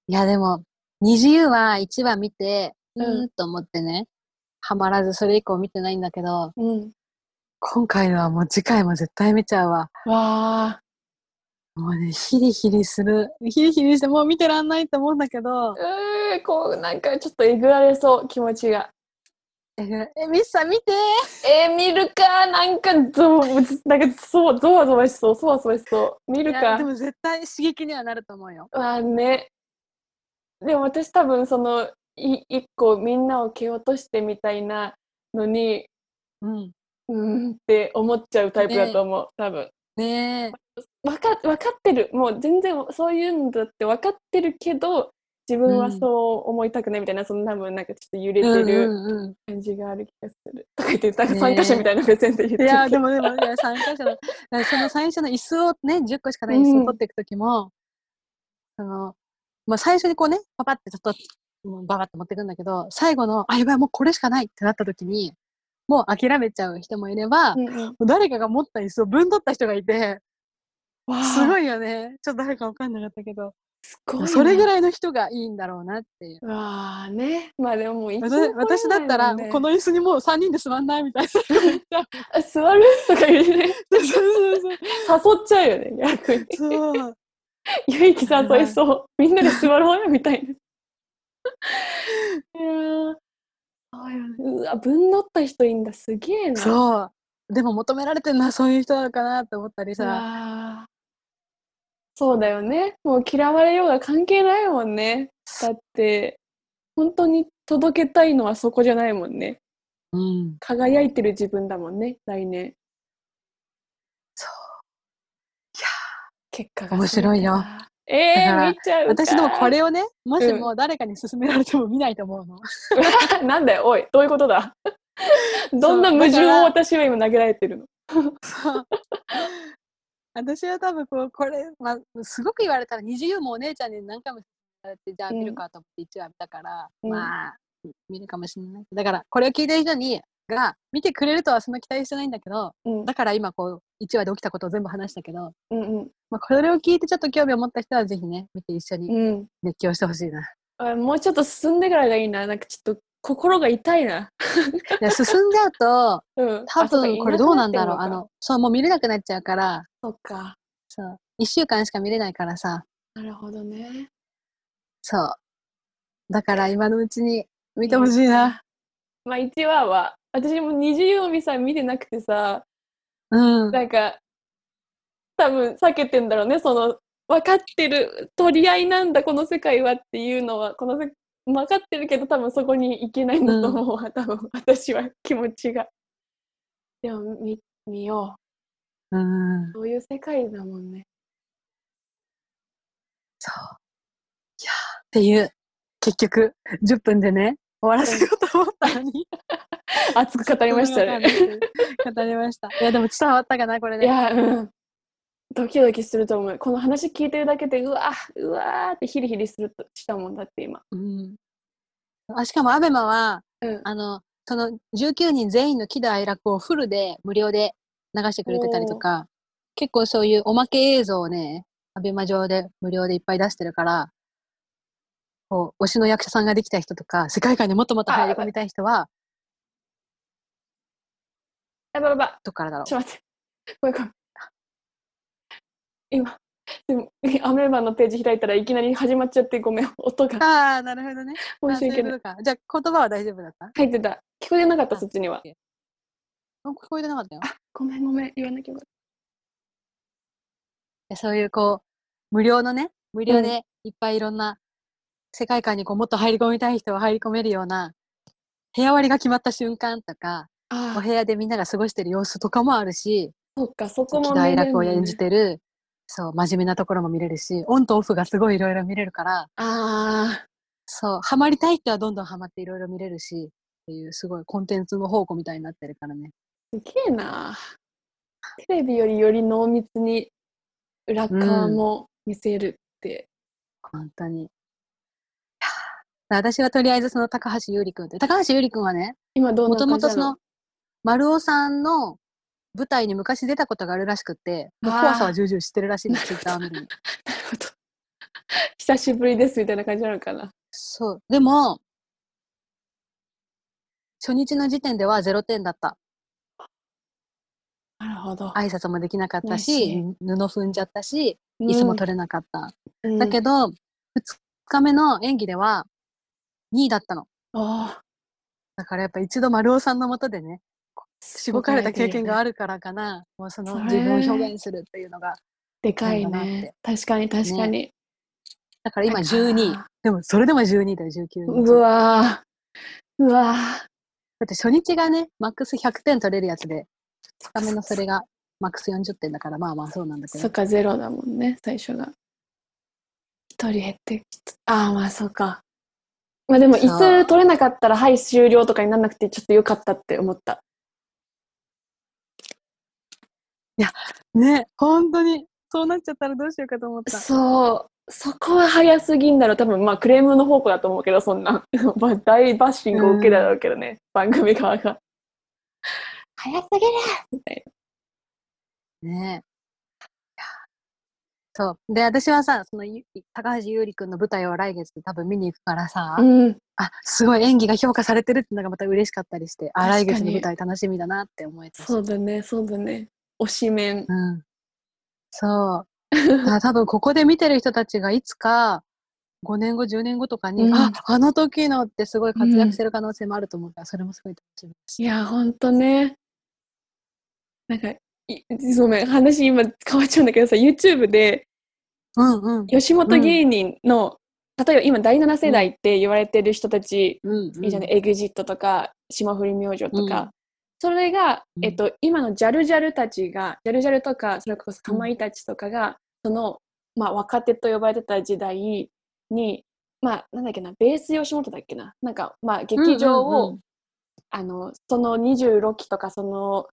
いや、でも、二次優は1話見て、ううんと思ってね、ハマらずそれ以降見てないんだけど、うん。今回のはもう次回も絶対見ちゃうわ。わあ。もうね、ヒリヒリする。ヒリヒリしてもう見てらんないって思うんだけど、うー、こう、なんかちょっとえぐられそう、気持ちが。え、えミスさん見てえー、見るか？なんかゾワ、なんかそう、ゾワゾワしそう、そわそわしそう。見るか？でも絶対刺激にはなると思うよ。まあね。でも私多分その、い一個みんなを蹴落としてみたいなのに、うん。うーんって思っちゃうタイプだと思う、多分。ねえ。わかわかってる。もう全然そういうんだって分かってるけど、自分はうん。そう思いたくないみたいな、その多分なんかちょっと揺れてうんるうんうん。感じがある気がする。とか言って、なんかね参加者みたいな目線で言ってる。いや、でも、もでも、いや参加者の、その最初の椅子をね、10個しかない椅子を取っていくときも、その、まあ最初にこうね、パパってちょっと、もうババって持っていくんだけど、最後の、あ、やばい、もうこれしかないってなったときに、もう諦めちゃう人もいれば、うんうん、誰かが持った椅子をぶん取った人がいて、すごいよね。ちょっと誰かわかんなかったけど、すごいなそれぐらいの人がいいんだろうなっていう。わあね。まあでももう一私私だったら、この椅子にもう3人で座んないみたいな。あ座る？とか言う そうそう誘っちゃうよね、逆に。そう。ゆいき誘いそう。みんなで座ろうよみたいな。いやうわ、ぶんどった人いいんだ、すげえな。うそう。でも求められてるのはそういう人なのかなって思ったりさ。そうだよね。もう嫌われようが関係ないもんね。だって、本当に届けたいのはそこじゃないもんね。うん。輝いてる自分だもんね、来年。そう。いや結果が面白いよ全てだ。えー、見ちゃうか。私でもこれをね、もしうんも誰かに勧められても見ないと思うの。なんだよ、おい、どういうことだ？どんな矛盾を私は今投げられてるの？そう。私は多分こう、これ、まあ、すごく言われたら、二次優もお姉ちゃんに何回も勧められて、じゃあうん見るかと思って1話見たから、うんまあ、見るかもしれない。だから、これを聞いてる人に、が、見てくれるとはそんな期待してないんだけど、うんだから今こう、1話で起きたことを全部話したけど、うんうんまあ、これを聞いてちょっと興味を持った人はぜひね、見て一緒にうん熱狂してほしいな。あもうちょっと進んでからがいいな。なんかちょっと心が痛いな。いや進んじゃうと、うん。多分これどうなんだろう。あの、そう、もう見れなくなっちゃうから、そっか。そう、1週間しか見れないからさ、なるほどね。そう。だから今のうちに見てほしいな。まあ1話は、私も二次曜日さ見てなくてさ、うん。なんか、多分避けてんだろうね。その、分かってる、取り合いなんだ、この世界はっていうのは、このせ分かってるけど、多分そこに行けないんだと思うわ、多分私は気持ちが。でも見、見ようんう。。そういう世界だもんね。そう。いやーっていう、結局、10分でね、終わらせようと思ったのに。熱く語りましたね。語りました。いや、でも伝わったかな、これね。いや、うん。ドキドキすると思う。この話聞いてるだけで、うわうわーってヒリヒリするとしたもんだって今。うん。あしかも、アベマは、うん。あの、その19人全員の喜怒哀楽をフルで無料で流してくれてたりとか、結構そういうおまけ映像をね、アベマ上で無料でいっぱい出してるから、こう、推しの役者さんができた人とか、世界観にもっともっと入り込みたい人は、やばばい。どっからだろうちょっと待って。ごめんごめん。今、でも、アメーバのページ開いたらいきなり始まっちゃってごめん。音がああ、なるほどね。申し訳ない。じゃあ、言葉は大丈夫だった？入ってた。聞こえなかった、あそっちには。あ聞こえてなかったよ。あ、ごめんごめん。言わなきゃよかっでそういうこう、無料のね、無料でいっぱいいろんな世界観にこうもっと入り込みたい人は入り込めるような、部屋割りが決まった瞬間とか、おあ部屋でみんなが過ごしてる様子とかもあるし、そっか、そこも喜怒哀楽を演じてる、そう、真面目なところも見れるし、オンとオフがすごいいろいろ見れるから、あそう、ハマりたい人はどんどんハマっていろいろ見れるし、っていうすごいコンテンツの宝庫みたいになってるからね。ー、すげえな。テレビよりより濃密に裏側も見せるって。本当に。私はとりあえずその高橋優里くんって、高橋優里くんはね、今どうもともとその、丸尾さんの舞台に昔出たことがあるらしくって、怖さは重々知ってるらしいんです、ツイッター。なるほど。久しぶりですみたいな感じなのかな。そう。でも、初日の時点では0点だった。なるほど。挨拶もできなかったらし布踏んじゃったし、うん椅子も取れなかった。うんだけど、2日目の演技では2位だったの。あだからやっぱ一度丸尾さんのもとでね、しごかれた経験がある。るからかな、もうその自分を表現するっていうのが。でかいねて。確かに確かに。だから今なんか12位。でもそれでも12位だよ、19日。うわーうわーだって初日がね、マックス100点取れるやつで、2日目のそれがマックス40点だから、まあまあそうなんだけど。そっか、ゼロだもんね、最初が。一人減ってきた。ああ、まあそうか。まあでも、椅子取れなかったら、はい、終了とかにならなくて、ちょっと良かったって思った。ね、本当に。そうなっちゃったらどうしようかと思った。そう。そこは早すぎんだろう。多分、まあ、クレームの方向だと思うけど、そんな。まあ、大バッシングを受けるだろうけどね、番組側が。早すぎるみたいねいやそう。で、私はさ、そのゆ高橋優里くんの舞台を来月多分見に行くからさ、な。うん。あ、すごい演技が評価されてるってのがまた嬉しかったりして、あ、来月の舞台楽しみだなって思えたし。そうだね、そうだね。推しメン。うん。そう。多分ここで見てる人たちがいつか5年後、10年後とかに、うんあ、あの時のってすごい活躍してる可能性もあると思うから、それもすごい楽しみだし。いや、ほんとね。なんか、いごめん、話今変わっちゃうんだけどさ、YouTube でうんうん。吉本芸人の、例えば今第7世代って言われてる人たち、うん、うん。いいじゃんね、エグジットとか、霜降り明星とか、うんそれが、うん。えっと、今のジャルジャルたちが、ジャルジャルとか、それこそかまいたちとかが、その、まあ、若手と呼ばれてた時代に、まあ、なんだっけな、ベース吉本だっけな、なんか、まあ、劇場を、うんうんうんあの、その26期とか、その、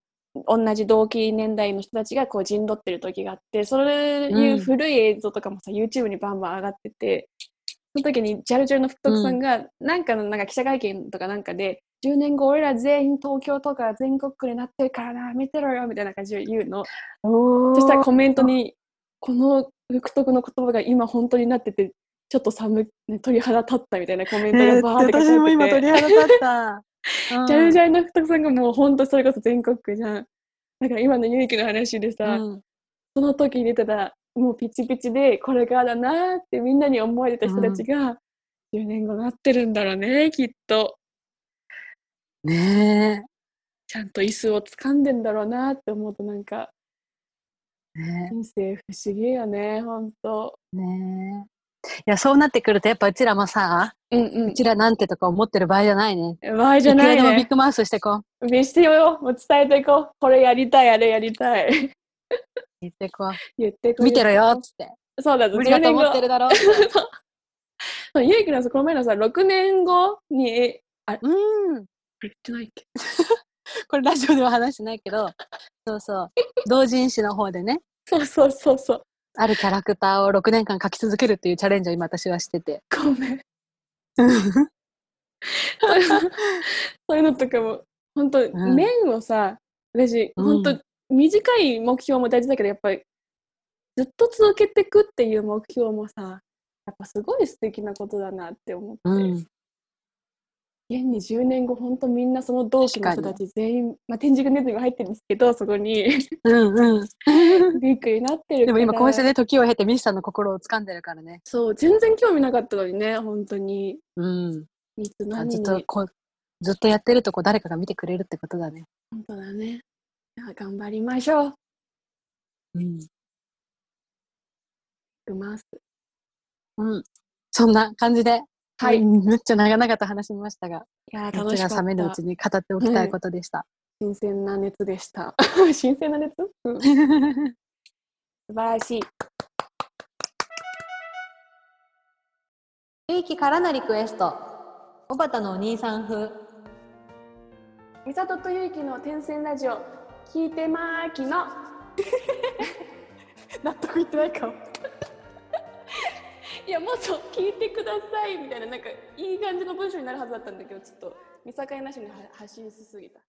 同じ同期年代の人たちがこう陣取ってる時があって、そういう古い映像とかもさ、YouTube にバンバン上がってて、その時にジャルジャルの福徳さんが、なんかのなんか記者会見とかなんかで、10年後俺ら全員東京とか全国区になってるからな、見てろよみたいな感じで言うの。そしたらコメントに、この福徳の言葉が今本当になってて、ちょっと寒い、ね、鳥肌立ったみたいなコメントえーがバーって書私も今かれてて、鳥肌立った。ジャルジャルの福徳さんがもう本当それこそ全国区じゃん。だから今のゆうきの話でさ、うんその時に出てたもうピチピチでこれからだなーってみんなに思われてた人たちが、10年後なってるんだろうねきっとねちゃんと椅子を掴んでんだろうなって思うとなんかえ。ね人生不思議よねほんとえ。ねえ。いや、そうなってくると、やっぱうちらもさ、うんうちらなんてとか思ってる場合じゃないね。うん場合じゃいくないらでもビッねグマウスしてこう。見してよもう伝えていこうこれやりたいあれやりたい言ってこう。言ってこう見てろよっつって。そうだぞ無理だと思ってるるだろ。そうゆうきのさこの前のさ6年後にえあうん。言ってないっけ？これラジオでは話してないけど、そうそう。同人誌の方でね、そうそうそうそう。あるキャラクターを6年間描き続けるっていうチャレンジを今私はしてて。ごめん。そういうのとかも、本当、うん。面をさ、私、うん。本当、短い目標も大事だけど、やっぱり、ずっと続けていくっていう目標もさ、やっぱすごい素敵なことだなって思って、うん。現に10年後、本当みんなその同期の人たち全員、まあ、天竺ネズミが入ってるんですけど、そこにうんうん。ビッグになってる。でも今こうしてね、時を経てミスさんの心を掴んでるからね。そう、全然興味なかったのにね、本当に。うん。いつ何ずっに。とこう、ずっとやってるとこう誰かが見てくれるってことだね。本当だね。じゃあ頑張りましょう。うん。ます。うん。そんな感じで、はい。いうんめっちゃ長々と話しましたが、やー、楽しかった。冷めぬうちに語っておきたいことでした。新鮮な熱でした。新鮮な熱、うん、素晴らしい。ゆいきからのリクエスト。おばたのお兄さん風。みさととゆうきの天線ラジオ聞いてまーきの 納得いってないかもいやもっと聞いてくださいみたいななんかいい感じの文章になるはずだったんだけどちょっと見境なしに発信しすぎた。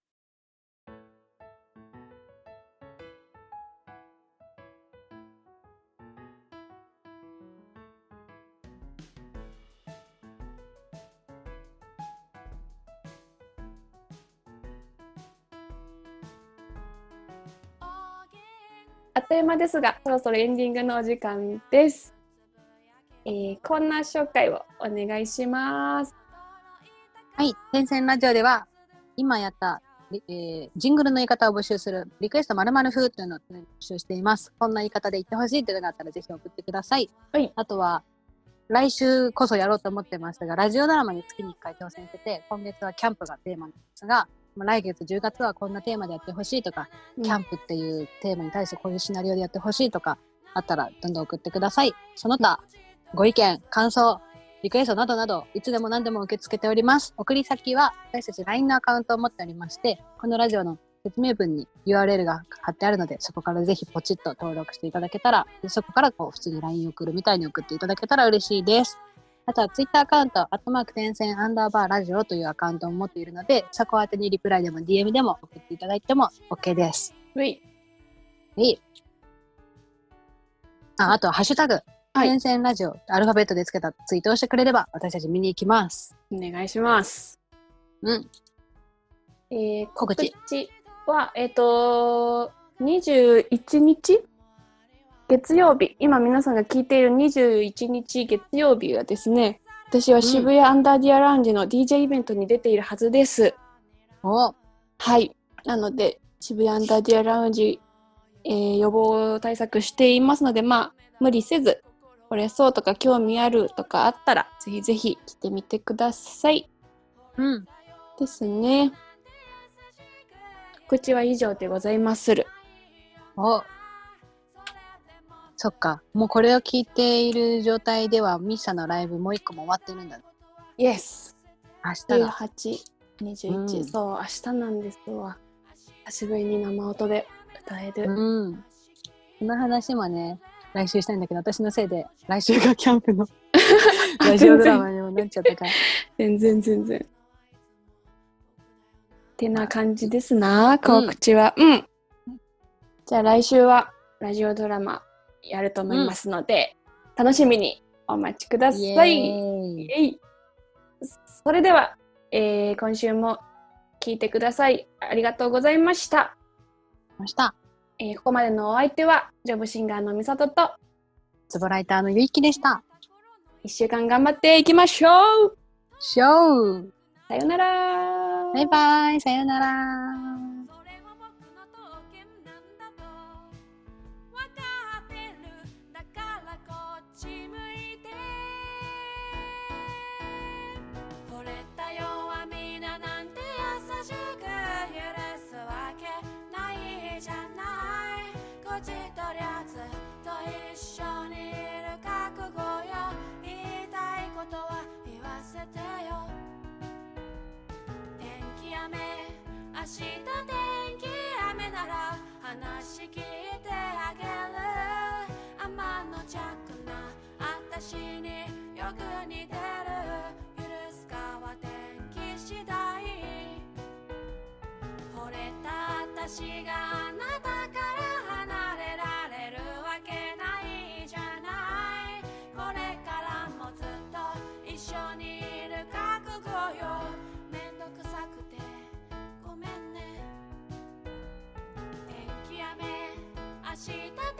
あっという間ですがそろそろエンディングのお時間です、えー、コーナー紹介をお願いしますはい。天線ラジオでは、今やった、えージングルの言い方を募集する、リクエスト〇〇風というのを募集しています。こんな言い方で言ってほしいというのがあったら、ぜひ送ってください。はいあとは、来週こそやろうと思ってましたが、ラジオドラマに月に1回挑戦してて、今月はキャンプがテーマなんですが、まあ来月10月はこんなテーマでやってほしいとか、キャンプっていうテーマに対してこういうシナリオでやってほしいとかあったらどんどん送ってください。その他、ご意見、感想、リクエストなどなど、いつでも何でも受け付けております。送り先は、私たち LINE のアカウントを持っておりまして、このラジオの説明文に URL が貼ってあるので、そこからぜひポチッと登録していただけたら、でそこからこう普通に LINE 送るみたいに送っていただけたら嬉しいです。あとは Twitter アカウント、アットマーク点線アンダーバーラジオというアカウントを持っているので、そこ宛てにリプライでも DM でも送っていただいても OK です。ういいい。あ、あとはハッシュタグ、はい点線ラジオ、アルファベットでつけたツイートをしてくれれば、私たち見に行きます。お願いしますうん。えー、告告知知は、えっ、と、21日？月曜日、今皆さんが聞いている21日月曜日はですね、私は渋谷アンダーディアラウンジの DJ イベントに出ているはずです。お、はい。なので、渋谷アンダーディアラウンジ、えー予防対策していますので、まあ、無理せず、これそうとか興味あるとかあったら、ぜひぜひ来てみてください。うん。ですね。告知は以上でございまする。お。そっか。もうこれを聞いている状態では、ミッサのライブもう一個も終わってるんだ。イエス明日だ。18、21、うんそう、明日なんですわ。久しぶりに生音で歌える。うん。この話もね、来週したいんだけど、私のせいで、来週がキャンプの ラジオドラマにもなっちゃったから。全然全然。てな感じですな、告知は。うん。じゃあ来週はラジオドラマやると思いますので、楽しみにお待ちくださいそれでは、えー今週も聞いてください。ありがとうございました。ました。えーここまでのお相手は、ジョブシンガーのみさとと、ツボライターのゆいきでした。一週間頑張っていきましょう。ショー。さよなら。バイバイ。さよなら天気雨なら話聞いてあげる。天の弱な私によく似てる。許すかは天気次第。惚れた私があなたした